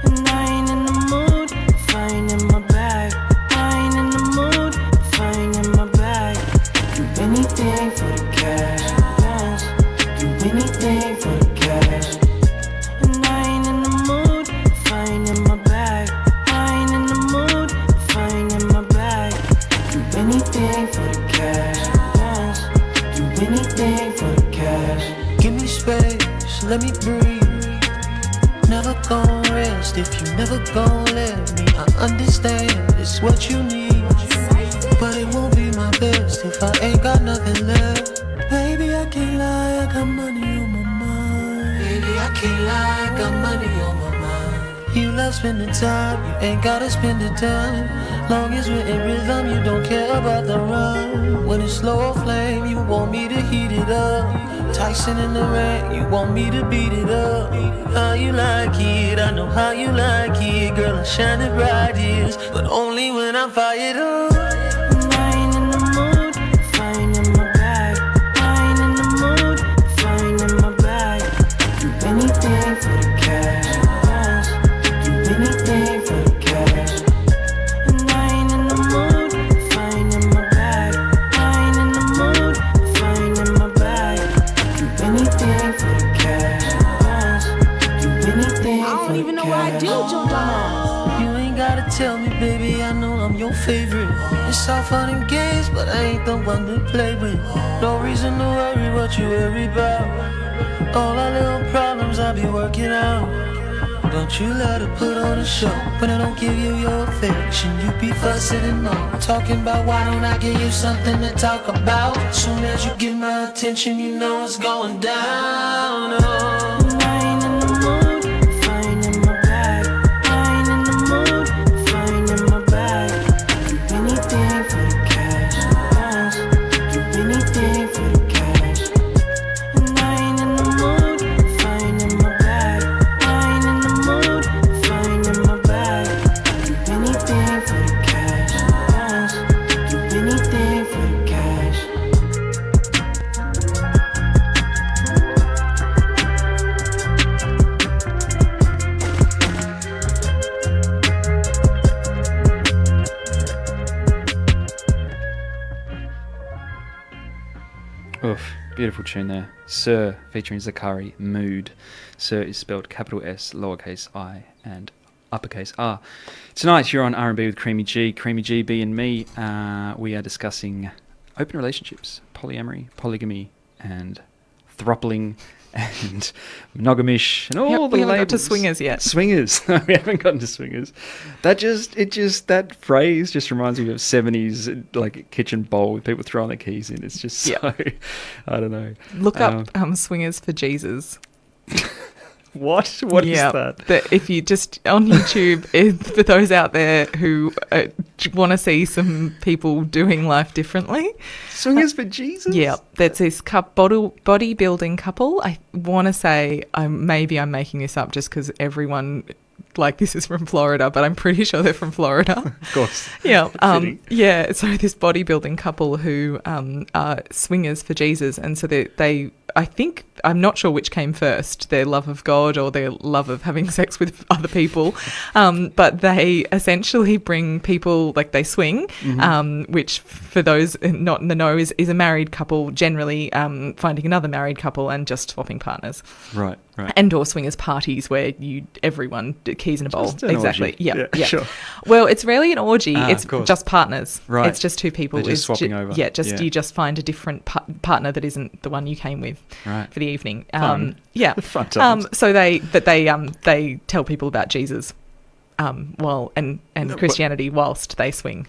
And I ain't in the mood, finding my bag. I ain't in the mood, finding my bag. Do anything for the cash, yes. Do anything for the space, let me breathe. Never gon' rest if you never gon' let me. I understand it's what you need, but it won't be my best if I ain't got nothing left. Baby, I can't lie, I got money on my mind. Baby, I can't lie, I got money on my mind. You love spending time, you ain't gotta spend the time. Long as we're in rhythm, you don't care about the run. When it's slow or flame, you want me to heat it up. Tyson in the rain, you want me to beat it up. How you like it, I know how you like it. Girl, I shine it bright, but only when I'm fired up. Fun and games, but I ain't the one to play with. No reason to worry what you worry about. All our little problems I'll be working out. Don't you let her put on a show when I don't give you your affection. You be fussing and all talking about why don't I give you something to talk about? Soon as you get my attention, you know it's going down. Oh. Tune there. SiR featuring Zacari, Mood. SiR is spelled capital S, lowercase i, and uppercase R. Tonight you're on R&B with Creamy G. Creamy G, B and me. Uh, we are discussing open relationships, polyamory, polygamy, and throupling, and monogamish, and all Yep, the we haven't got to swingers yet. Swingers. we haven't gotten to swingers. That just it just that phrase just reminds me of seventies like kitchen bowl with people throwing their keys in. It's just so Yeah. I don't know. Look Um, up um, swingers for Jesus. What? What is yeah, that? if you just on YouTube, if, for those out there who uh, want to see some people doing life differently, Swingers for Jesus? yeah, that's this cup body bodybuilding couple. I want to say, um, maybe I'm making this up just because everyone like this is from Florida, but I'm pretty sure they're from Florida. Of course. Yeah, um, yeah. So this bodybuilding couple who um, are swingers for Jesus, and so they, they, I think, I'm not sure which came first, their love of God or their love of having sex with other people, um, but they essentially bring people like they swing, Mm-hmm. um, which for those not in the know is, is a married couple generally um, finding another married couple and just swapping partners, Right, right. and or swingers parties where you everyone keys in a bowl. Exactly. orgy. Yeah, Yeah, yeah. sure. Well, it's rarely an orgy. Ah, it's just partners. Right. It's just two people. They're just It's swapping ju- over. Yeah, just Yeah. you just find a different pa- partner that isn't the one you came with Right. for the evening. Fun. Um, yeah. Fun um, so they that they um they tell people about Jesus, um, while and and No, what- Christianity whilst they swing.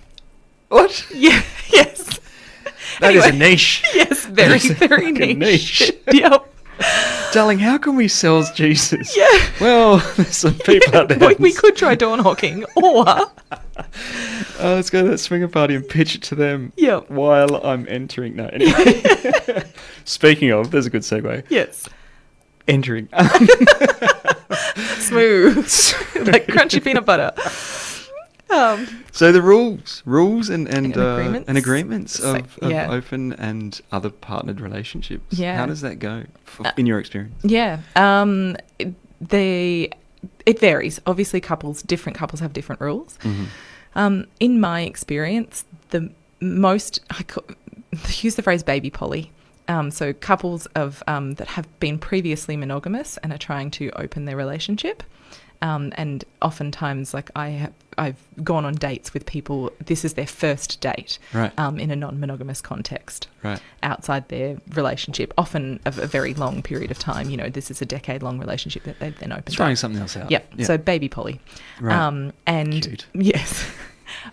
What? Yeah. Yes. That is Anyway. a niche. Yes. Very very niche. niche. yep. Darling, how can we sell Jesus? Yeah. Well, there's some people out there. we, we could try door knocking, or Uh, let's go to that swinger party and pitch it to them yeah. while I'm entering. No, anyway. Speaking of, there's a good segue. Yes. Entering. Smooth. like crunchy peanut butter. Um, so the rules, rules and and, And uh, agreements. and agreements So- of, of yeah. open and other partnered relationships. Yeah. How does that go f- Uh, in your experience? Yeah. Um, it- it varies. Obviously, couples different couples have different rules. Mm-hmm. Um, in my experience, the most I co- use the phrase "baby poly." Um, so couples of um, that have been previously monogamous and are trying to open their relationship. Um, and oftentimes, like I have, I've gone on dates with people. This is their first date Right. um, in a non-monogamous context Right. outside their relationship, often of a very long period of time. You know, this is a decade-long relationship that they've then opened. Trying up. something else out. Yeah. So baby poly, Right. Um, and Cute. yes,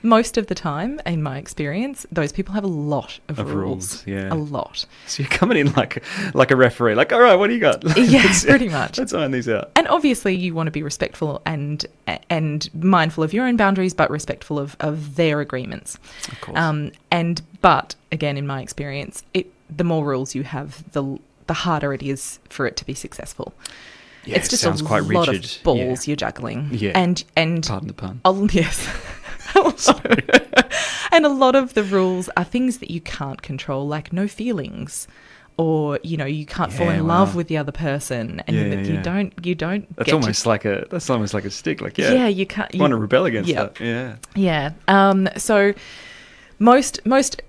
most of the time, in my experience, those people have a lot of, Of rules. rules, yeah. A lot. So you're coming in like like a referee, like, all right, what do you got? Yeah, pretty much. Let's iron these out. And obviously, you want to be respectful and and mindful of your own boundaries, but respectful of, of their agreements. Of course. Um, and but again, in my experience, it the more rules you have, the the harder it is for it to be successful. yeah, it's it just sounds a quite lot rigid. of balls Yeah. you're juggling. Yeah. And and Pardon the pun. Oh, yes. and a lot of the rules are things that you can't control, like no feelings, or you know you can't fall Yeah, in love with the other person, and Yeah, you, you yeah. don't you don't. That's get to- almost like a that's almost like a stick. Like yeah, yeah. you can't. you want to rebel against yeah. that. Yeah. Yeah. Um, so most most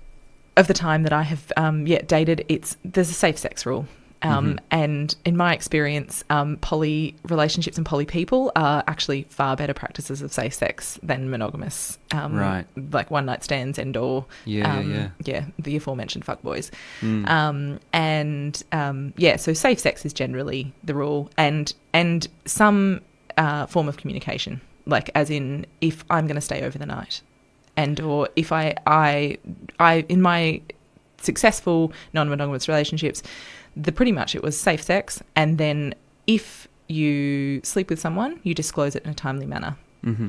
of the time that I have um, yeah dated, it's there's a safe sex rule. Um, Mhm. And in my experience, um, poly relationships and poly people are actually far better practices of safe sex than monogamous, um, Right. Like one night stands and or Yeah, um, yeah. yeah, the aforementioned fuckboys. Mm. Um, and um, yeah, so safe sex is generally the rule, and and some uh, form of communication, like as in if I'm going to stay over the night, and or if I I I in my successful non-monogamous relationships, the pretty much it was safe sex, and then if you sleep with someone, you disclose it in a timely manner. hmm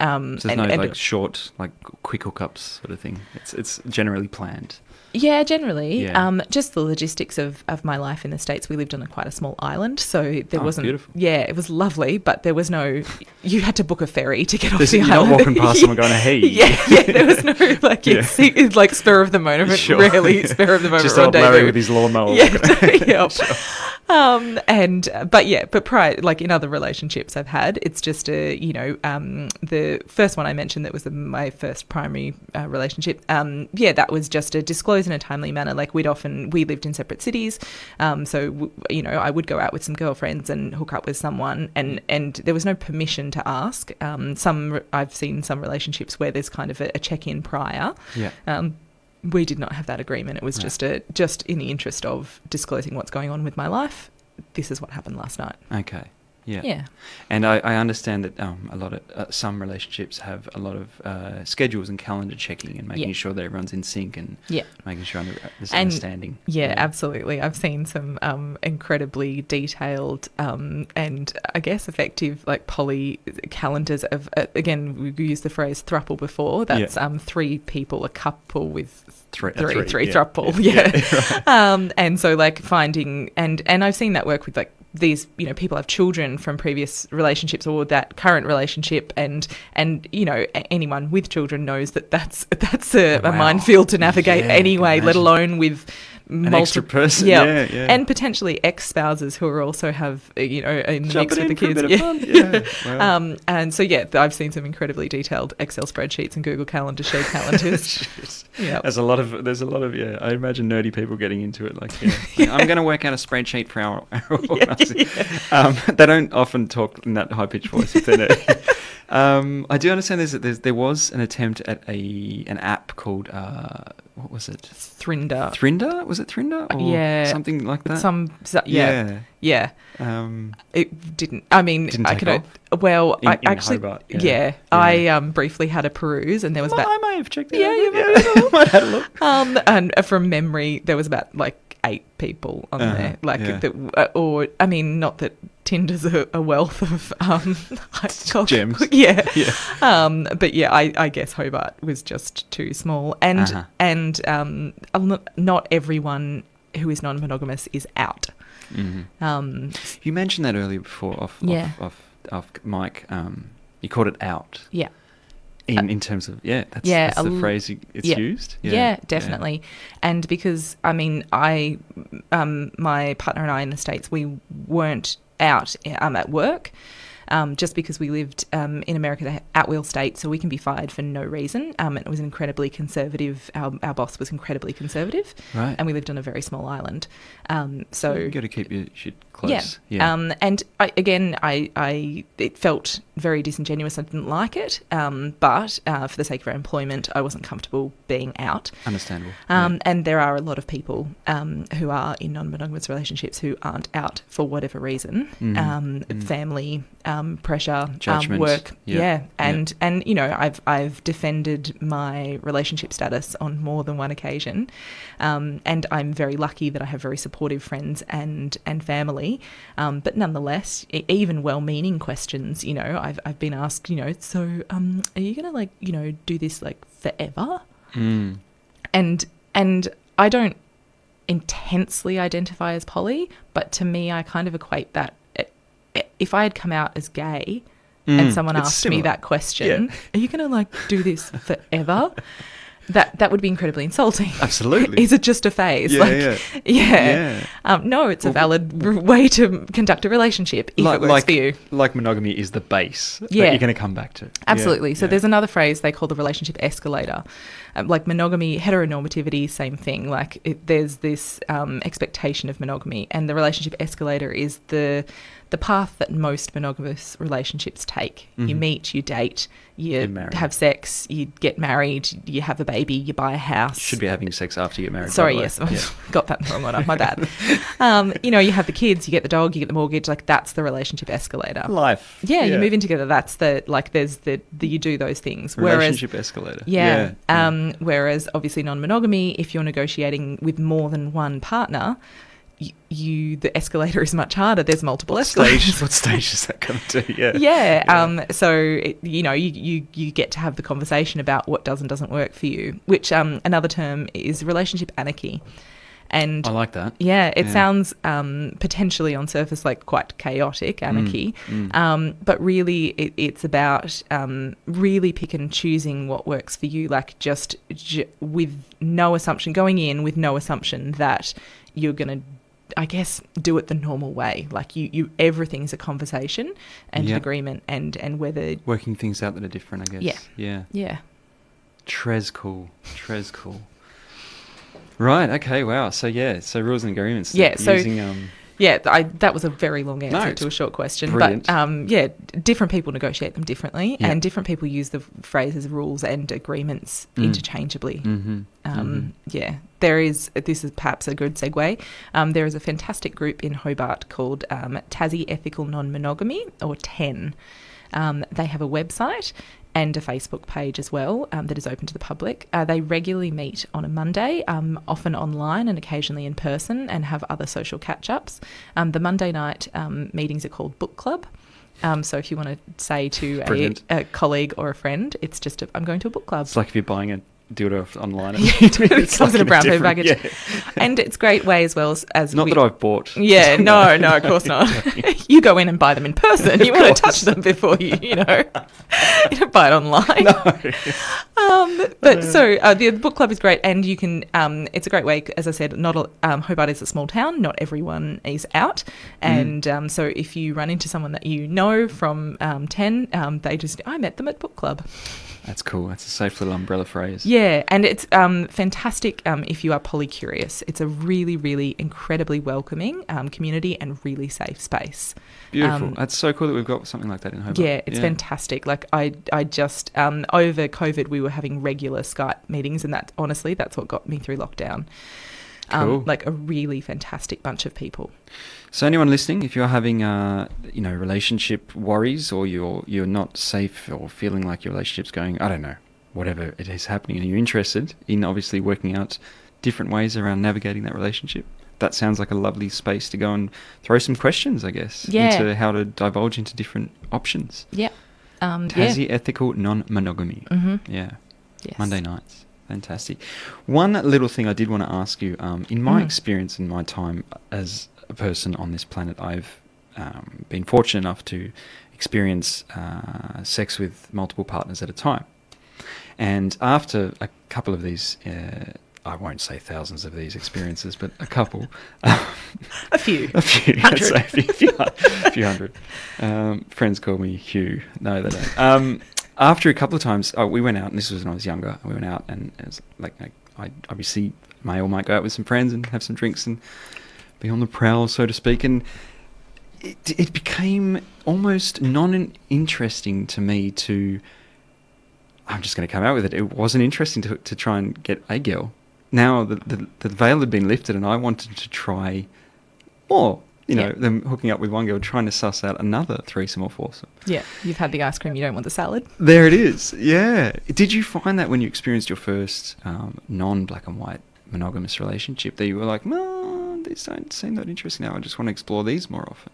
Um, So there's and- no and- like short, like quick hookups sort of thing. It's it's generally planned. Yeah, generally. Yeah. Um, just the logistics of, of my life in the States. We lived on a quite a small island, so there Oh, wasn't. beautiful. Yeah, it was lovely, but there was no. You had to book a ferry to get off There's- the you're not island. walking past someone going, "Hey." Yeah, yeah. There was no like Yeah. it's, it's like spur of the moment. Sure. Rarely spur of the moment. Just old. Larry with his lawnmower. Yeah, yep. Um, and but yeah, but prior, like in other relationships I've had, it's just a you know um, the first one I mentioned that was the, my first primary uh, relationship. Um, yeah, that was just a in a timely manner. Like we'd often we lived in separate cities, um, so w- you know I would go out with some girlfriends and hook up with someone, and and there was no permission to ask. Um, some I've seen some relationships where there's kind of a, a check in prior. Yeah. Um, we did not have that agreement. It was Right. just a just in the interest of disclosing what's going on with my life. This is what happened last night. Okay. Yeah. Yeah. And I, I understand that um, a lot of uh, some relationships have a lot of uh, schedules and calendar checking and making Yeah. sure that everyone's in sync and Yeah. making sure under, there's And- understanding. Yeah, absolutely. I've seen some um, incredibly detailed um, and I guess effective like poly calendars of uh, again we used the phrase thruple before. That's um, three people, a couple with Three- three, three, three yeah. thruple. Yeah. Yeah. um, and so like finding and and I've seen that work with like these you know people have children from previous relationships or that current relationship and and you know anyone with children knows that that's that's a, a Wow. minefield to navigate Yeah, anyway let alone with An extra multi- person, yeah, yeah. and potentially ex spouses who are also have uh, you know in the Jumping mix with the in for a kids. bit of fun, yeah. Wow. Um, and so yeah, I've seen some incredibly detailed Excel spreadsheets and Google Calendar sheet calendars. Yeah, There's a lot of there's a lot of yeah. I imagine nerdy people getting into it. Like, yeah, like, I'm going to work out a spreadsheet for our. our organising. Um, they don't often talk in that high pitched voice if they're nerdy. Um, I do understand there's, there's there was an attempt at a an app called uh, what was it? Thrinder. Thrinder was it Thrinder or yeah, something like that? Some so- yeah, yeah. Um, It didn't. I mean, Didn't I could. off? Well, In- I in actually, Hobart, yeah, yeah. I um, briefly had a peruse, and there was well, about I might have checked it Yeah, out. you might have a might have had a look. Um, and from memory, there was about like eight people on Uh-huh, there. Like, yeah. that, uh, or I mean, not that Tinder's a, a wealth of um, Gems. Yeah, Yeah. Um, but yeah, I, I guess Hobart was just too small, and Uh-huh. and um, not everyone who is non-monogamous is out. Mhm. Um, You mentioned that earlier before off Yeah. off, off, off mic. Um, you called it out. yeah. In in terms of yeah, that's, Yeah, that's the l- phrase it's yeah. used. Yeah, definitely. And because I mean, I, um, my partner and I in the states, we weren't out um, at work. Um, just because we lived um, in America, the at will state, so we can be fired for no reason. Um, and it was incredibly conservative. Our, our boss was incredibly conservative, Right. and we lived on a very small island. Um, so you got to keep your shit close. yeah. Um, and I, again, I, I, it felt very disingenuous. I didn't like it. Um, but uh, for the sake of our employment, I wasn't comfortable being out. Understandable. Um, yeah. And there are a lot of people um, who are in non-monogamous relationships who aren't out for whatever reason, um, Mm. family um, pressure, um, work, Yeah. yeah. Yeah. and and you know I've I've defended my relationship status on more than one occasion, um, and I'm very lucky that I have very supportive friends and and family, um, but nonetheless, even well-meaning questions, you know, I've I've been asked, you know, so um, are you gonna like you know do this like forever? Mm. and and I don't intensely identify as poly, but to me, I kind of equate that. If I had come out as gay Mm, and someone it's asked me that question, Yeah. are you going to like do this forever? That that would be incredibly insulting. Absolutely. Is it just a phase? Yeah, like, yeah. yeah. Yeah. Um, no, it's a valid r- way to conduct a relationship if like, it works like, for you. like monogamy is the base Yeah. that you're going to come back to. Yeah, Absolutely. So yeah. there's another phrase they call the relationship escalator. Um, like monogamy, heteronormativity, same thing. Like it, there's this um, expectation of monogamy, and the relationship escalator is the the path that most monogamous relationships take. You Mhm. meet, you date, you have sex, you get married, you have a baby, you buy a house. should be having sex after you get married. Sorry, yes, Yeah. got that wrong one. My bad. um, you know, you have the kids, you get the dog, you get the mortgage. Like that's the relationship escalator. Life. Yeah, you move in together. That's the like. There's the, the you do those things. Whereas Relationship escalator. yeah. yeah. Um, whereas obviously non-monogamy, if you're negotiating with more than one partner, you, the escalator is much harder. There's multiple what escalators. stage? What stage does that come to? Yeah. Yeah. Um, so it, you know, you, you you get to have the conversation about what does and doesn't work for you. Which um, another term is relationship anarchy, and I like that. yeah, it Yeah. sounds um, potentially on surface like quite chaotic anarchy, mm. Um, but really it, it's about um, really pick and choosing what works for you. Like just j- with no assumption, going in with no assumption that you're gonna, I guess, do it the normal way. Like you, you everything's a conversation and Yeah. an agreement, and and whether Working things out that are different, I guess. Yeah. Yeah. yeah, Trez cool. Trez cool. Right. Okay. Wow. So yeah. So rules and agreements. Yeah, so- using, um, yeah. I, that was a very long answer it's to a short question, brilliant. but um, yeah, different people negotiate them differently, Yeah. and different people use the phrases rules and agreements Mm. interchangeably. mhm, Um, Yeah, there is this is perhaps a good segue. Um, there is a fantastic group in Hobart called um, Tassie Ethical Non Monogamy or TEN. Um, they have a website and a Facebook page as well um, that is open to the public. Uh, they regularly meet on a Monday, um, often online and occasionally in person, and have other social catch ups. Um, the Monday night um, meetings are called Book Club. Um, so if you want to say to a, a colleague or a friend, it's just a, I'm going to a book club. It's like if you're buying a dildo online. it comes in a brown paper package, yeah. and it's great way as well as, as Not we- that I've bought. Yeah, no, no, of course not. you go in and buy them in person. You want to touch them before you, you know, you don't buy it online. Um, but so uh, the book club is great, and you can. Um, it's a great way, as I said. Not um, Hobart is a small town. Not everyone is out, and um, so if you run into someone that you know from um, ten, um, they just I met them at book club. That's cool. That's a safe little umbrella phrase. Yeah, and it's um, fantastic um, if you are polycurious. It's a really, really incredibly welcoming um, community and really safe space. Beautiful. Um, That's so cool that we've got something like that in Hobart. Yeah, it's fantastic. Like I, I just um, over COVID, we were having regular Skype meetings, and that honestly, that's what got me through lockdown. Um, Cool. Like a really fantastic bunch of people. So anyone listening, if you're having uh, you know relationship worries or you're you're not safe or feeling like your relationship's going, I don't know, whatever it is happening, and you're interested in obviously working out different ways around navigating that relationship, that sounds like a lovely space to go and throw some questions, I guess, Yeah. into how to divulge into different options. Yeah. Um, Tassie yeah. ethical non-monogamy. hmm Yeah. Yes. Monday nights. Fantastic. One little thing I did want to ask you um, in my Mm. experience in my time as a person on this planet, I've um, been fortunate enough to experience uh, sex with multiple partners at a time. And after a couple of these, uh, I won't say thousands of these experiences, but a couple, A few. a few, Hundred. I'd say a few, hun- few hundred. Um, friends call me Hugh. No, they don't. Um, after a couple of times, oh, we went out, and this was when I was younger. We went out, and it was like I, I obviously may or might go out with some friends and have some drinks and be on the prowl, so to speak. And it, it became almost non-interesting to me to. I'm just going to come out with it. It wasn't interesting to to try and get a girl. Now the, the the veil had been lifted, and I wanted to try more. You know, Yeah. them hooking up with one girl, trying to suss out another threesome or foursome. Yeah. You've had the ice cream. You don't want the salad. There it is. Yeah. Did you find that when you experienced your first um, non-black and white monogamous relationship that you were like, no, these don't seem that interesting now. I just want to explore these more often.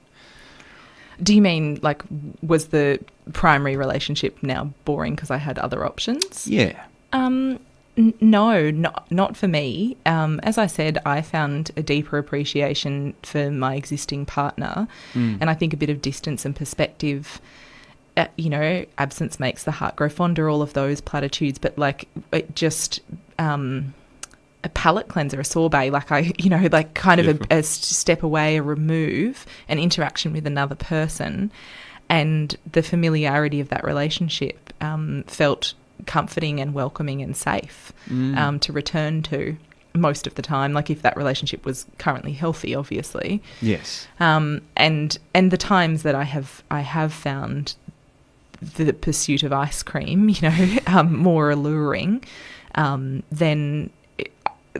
Do you mean like was the primary relationship now boring because I had other options? Yeah. Um, n- no, not not for me. Um, as I said, I found a deeper appreciation for my existing partner, Mm. and I think a bit of distance and perspective. Uh, you know, absence makes the heart grow fonder. All of those platitudes, but like it just. Um, a palate cleanser, a sorbet, like I, you know, like kind of a, a, step away, a remove, an interaction with another person, and the familiarity of that relationship um, felt comforting and welcoming and safe Mm. um, to return to most of the time. Like if that relationship was currently healthy, obviously, Yes. um, and and the times that I have I have found the pursuit of ice cream, you know, um, more alluring, um, then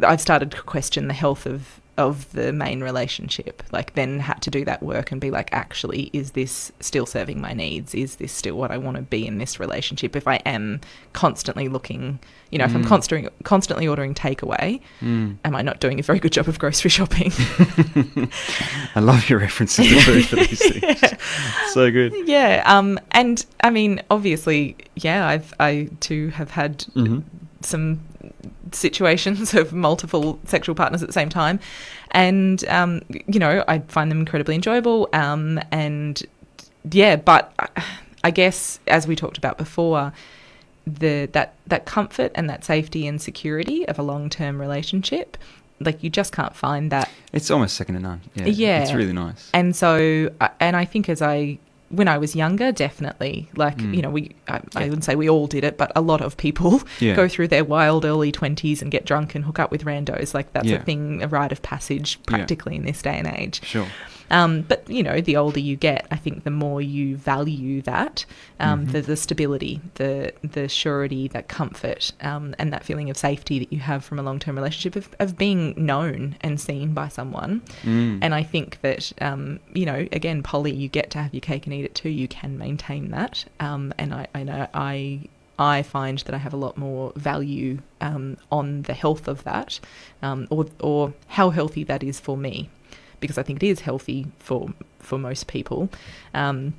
I've started to question the health of of the main relationship. Like then had to do that work and be like, actually, is this still serving my needs? Is this still what I want to be in this relationship? If I am constantly looking, you know, if I'm Mm. constantly constantly ordering takeaway, Mm. am I not doing a very good job of grocery shopping? I love your references to food for these things. So good. Yeah, um, and I mean, obviously, yeah, I've I too have had Mhm. some situations of multiple sexual partners at the same time, and um, you know, I find them incredibly enjoyable. Um, and yeah, but I, I guess as we talked about before, the that that comfort and that safety and security of a long term relationship, like you just can't find that It's almost second to none. Yeah. Yeah. It's really nice. and so, and I think as I, when I was younger, definitely, like, Mm. you know, we, I, I wouldn't say we all did it, but a lot of people Yeah. go through their wild early 20s and get drunk and hook up with randos. Like, that's Yeah. a thing, a rite of passage Yeah. practically in this day and age. Sure. Um, but you know, the older you get, I think the more you value that, um, the, the stability, the the surety, that comfort, um, and that feeling of safety that you have from a long term relationship of, of being known and seen by someone. And I think that um, you know, again, poly, you get to have your cake and eat it too. You can maintain that, um, and I, I know I. I find that I have a lot more value um, on the health of that, um, or or how healthy that is for me, because I think it is healthy for for most people, um,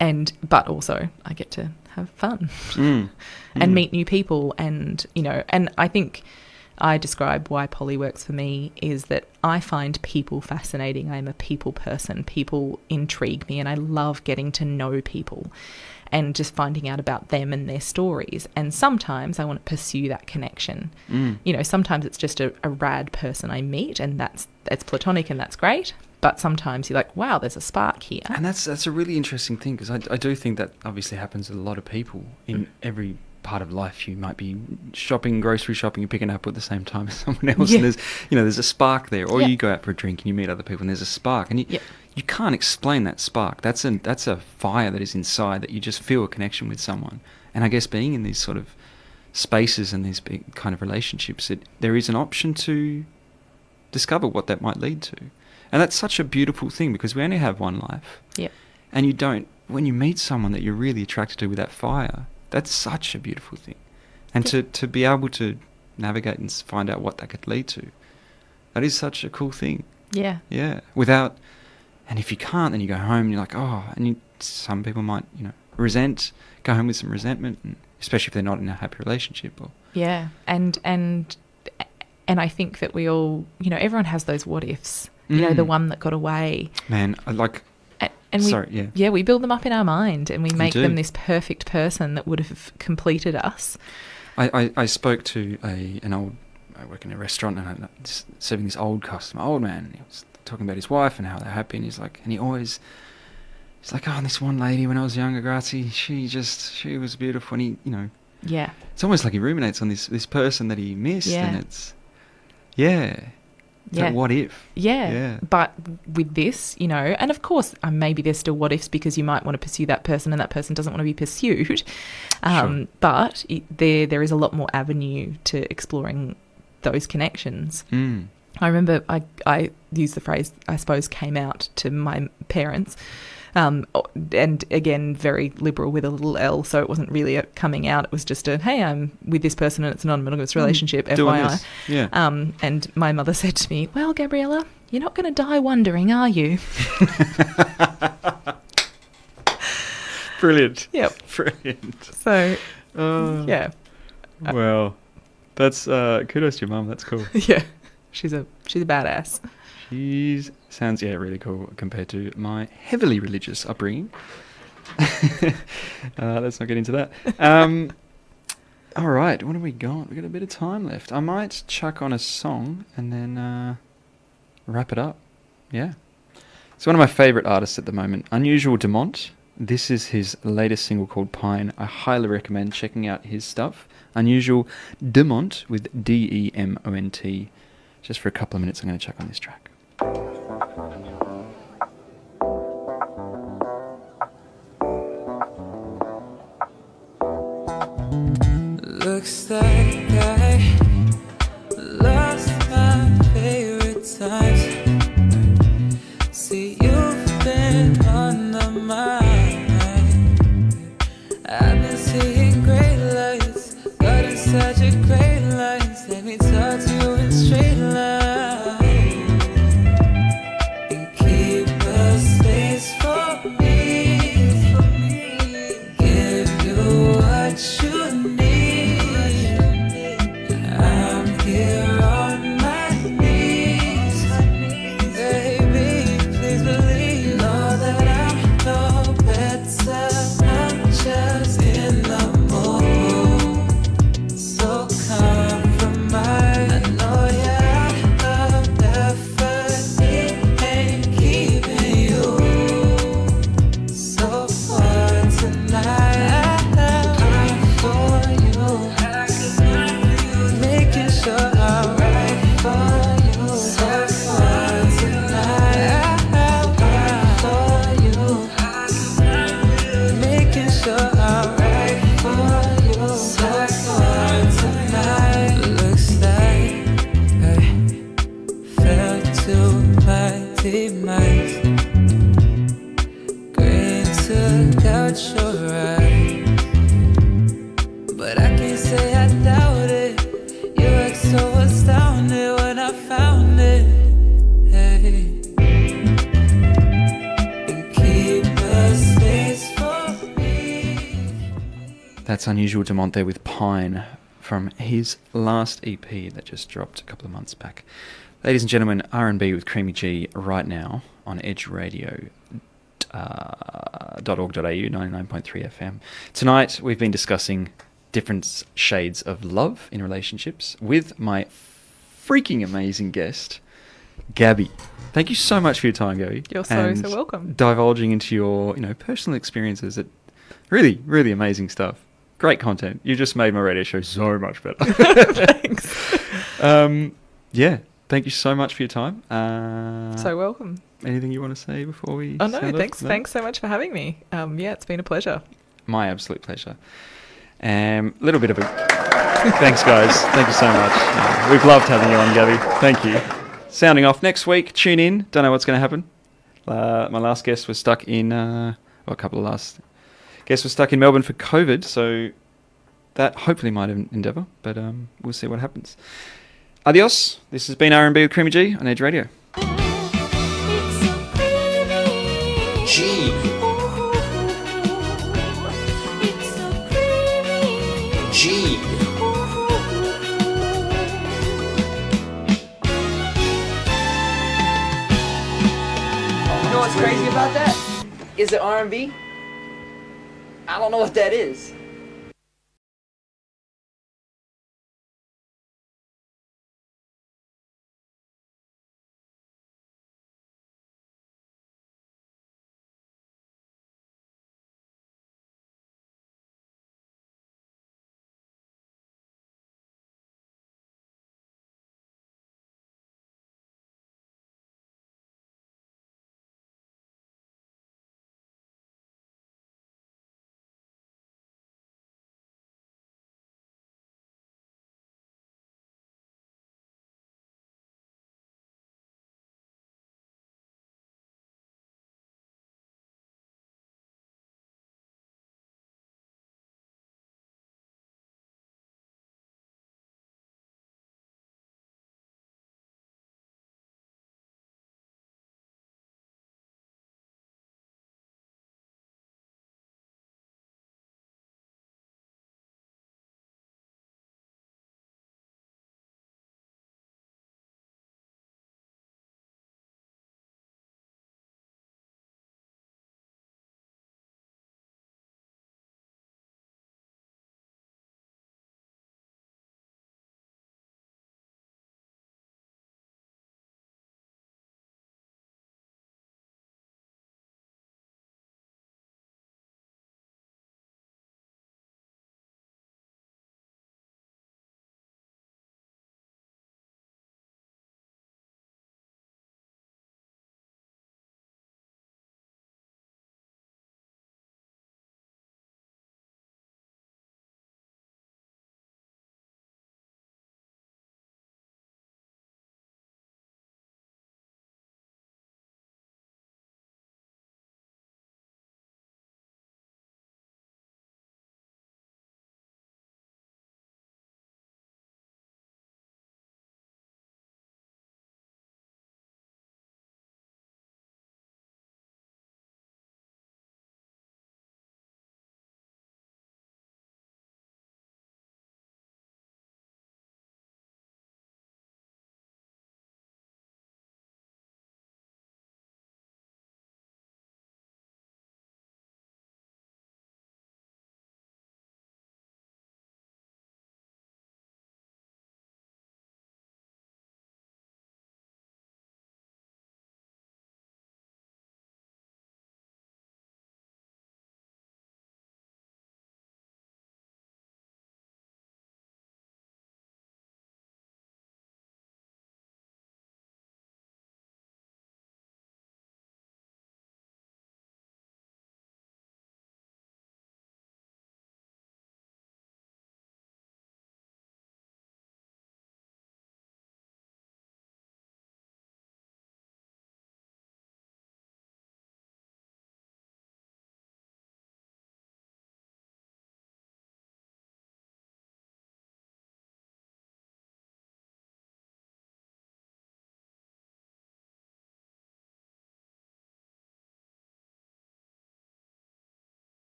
and but also I get to have fun Mm. and meet new people, and you know, and I think I describe why poly works for me is that I find people fascinating. I'm a people person. People intrigue me, and I love getting to know people and just finding out about them and their stories. And sometimes I want to pursue that connection. Mm. You know, sometimes it's just a, a rad person I meet, and that's that's platonic, and that's great. But sometimes you're like, wow, there's a spark here. And that's that's a really interesting thing because I, I do think that obviously happens with a lot of people in every part of life. You might be shopping, grocery shopping, and picking up at the same time as someone else, Yeah. and there's you know there's a spark there. Or Yeah. you go out for a drink and you meet other people, and there's a spark, and you Yeah. You can't explain that spark. That's a that's a fire that is inside that you just feel a connection with someone. And I guess being in these sort of spaces and these big kind of relationships, it, there is an option to discover what that might lead to. And that's such a beautiful thing because we only have one life. Yep. And you don't, when you meet someone that you're really attracted to with that fire, that's such a beautiful thing. And to, to be able to navigate and find out what that could lead to, that is such a cool thing. Yeah. Yeah. Without, and if you can't, then you go home and you're like, oh, and you, some people might, you know, resent, go home with some resentment, and especially if they're not in a happy relationship. Or, Yeah, and and and I think that we all, you know, everyone has those what ifs. You know, the Mm. one that got away, man, I like, and we, Sorry, yeah. yeah, we build them up in our mind, and we make them this perfect person that would have completed us. I, I, I spoke to a an old. I work in a restaurant and I'm serving this old customer, old man. He was talking about his wife and how they're happy, and he's like, and he always, he's like, oh, and this one lady when I was younger, Grazie, she just, she was beautiful, and he, you know, Yeah, it's almost like he ruminates on this this person that he missed, Yeah. and it's, yeah, it's yeah, like, what if? yeah. Yeah. But with this, you know, and of course, um, maybe there's still what ifs because you might want to pursue that person, and that person doesn't want to be pursued. Um, But it, there, there is a lot more avenue to exploring those connections. Mm. I remember I, I used the phrase, I suppose, came out to my parents. Um, and again, very liberal with a little L, so it wasn't really a coming out. It was just a, hey, I'm with this person and it's a non monogamous relationship, Mm. FYI. Yeah. Um, and my mother said to me, well, Gabriella, you're not going to die wondering, are you? Brilliant. Yep. Brilliant. So, Uh, yeah. Well, that's uh, kudos to your mum. That's cool. Yeah. She's a she's a badass. She sounds yeah really cool compared to my heavily religious upbringing. uh, let's not get into that. Um, all right, what have we got? We got a bit of time left. I might chuck on a song and then uh, wrap it up. Yeah, it's one of my favorite artists at the moment, Unusual Demont. This is his latest single called Pine. I highly recommend checking out his stuff. Unusual Demont with D E M O N T. Just for a couple of minutes, I'm going to check on this track. Looks like Unusual Demont there with Pine from his last EP that just dropped a couple of months back. Ladies and gentlemen, R&B with Creamy G right now on Edge Radio. Uh, .org.au 99.3 FM. Tonight we've been discussing different shades of love in relationships with my freaking amazing guest, Gabbi. Thank you so much for your time, Gabbi. You're so, so welcome. Divulging into your, you know, personal experiences. It really, really amazing stuff. Great content. You just made my radio show so much better. Thanks. um, yeah. Thank you so much for your time. Uh, so welcome. anything you want to say before we? Oh no, sound off? thanks, thanks so much for having me. Um, yeah, it's been a pleasure. My absolute pleasure. Um, a little bit of a thanks, guys. Thank you so much. Uh, we've loved having you on, Gabbi. Thank you. Sounding off next week. Tune in. Don't know what's going to happen. Uh, my last guest was stuck in. Uh, well, a couple of last guests was stuck in Melbourne for COVID, so that hopefully might en- endeavour, but um, we'll see what happens. Adios. This has been R&B with Creamy G on Edge Radio. G. G. You know what's crazy about that? Is it R&B? I don't know what that is.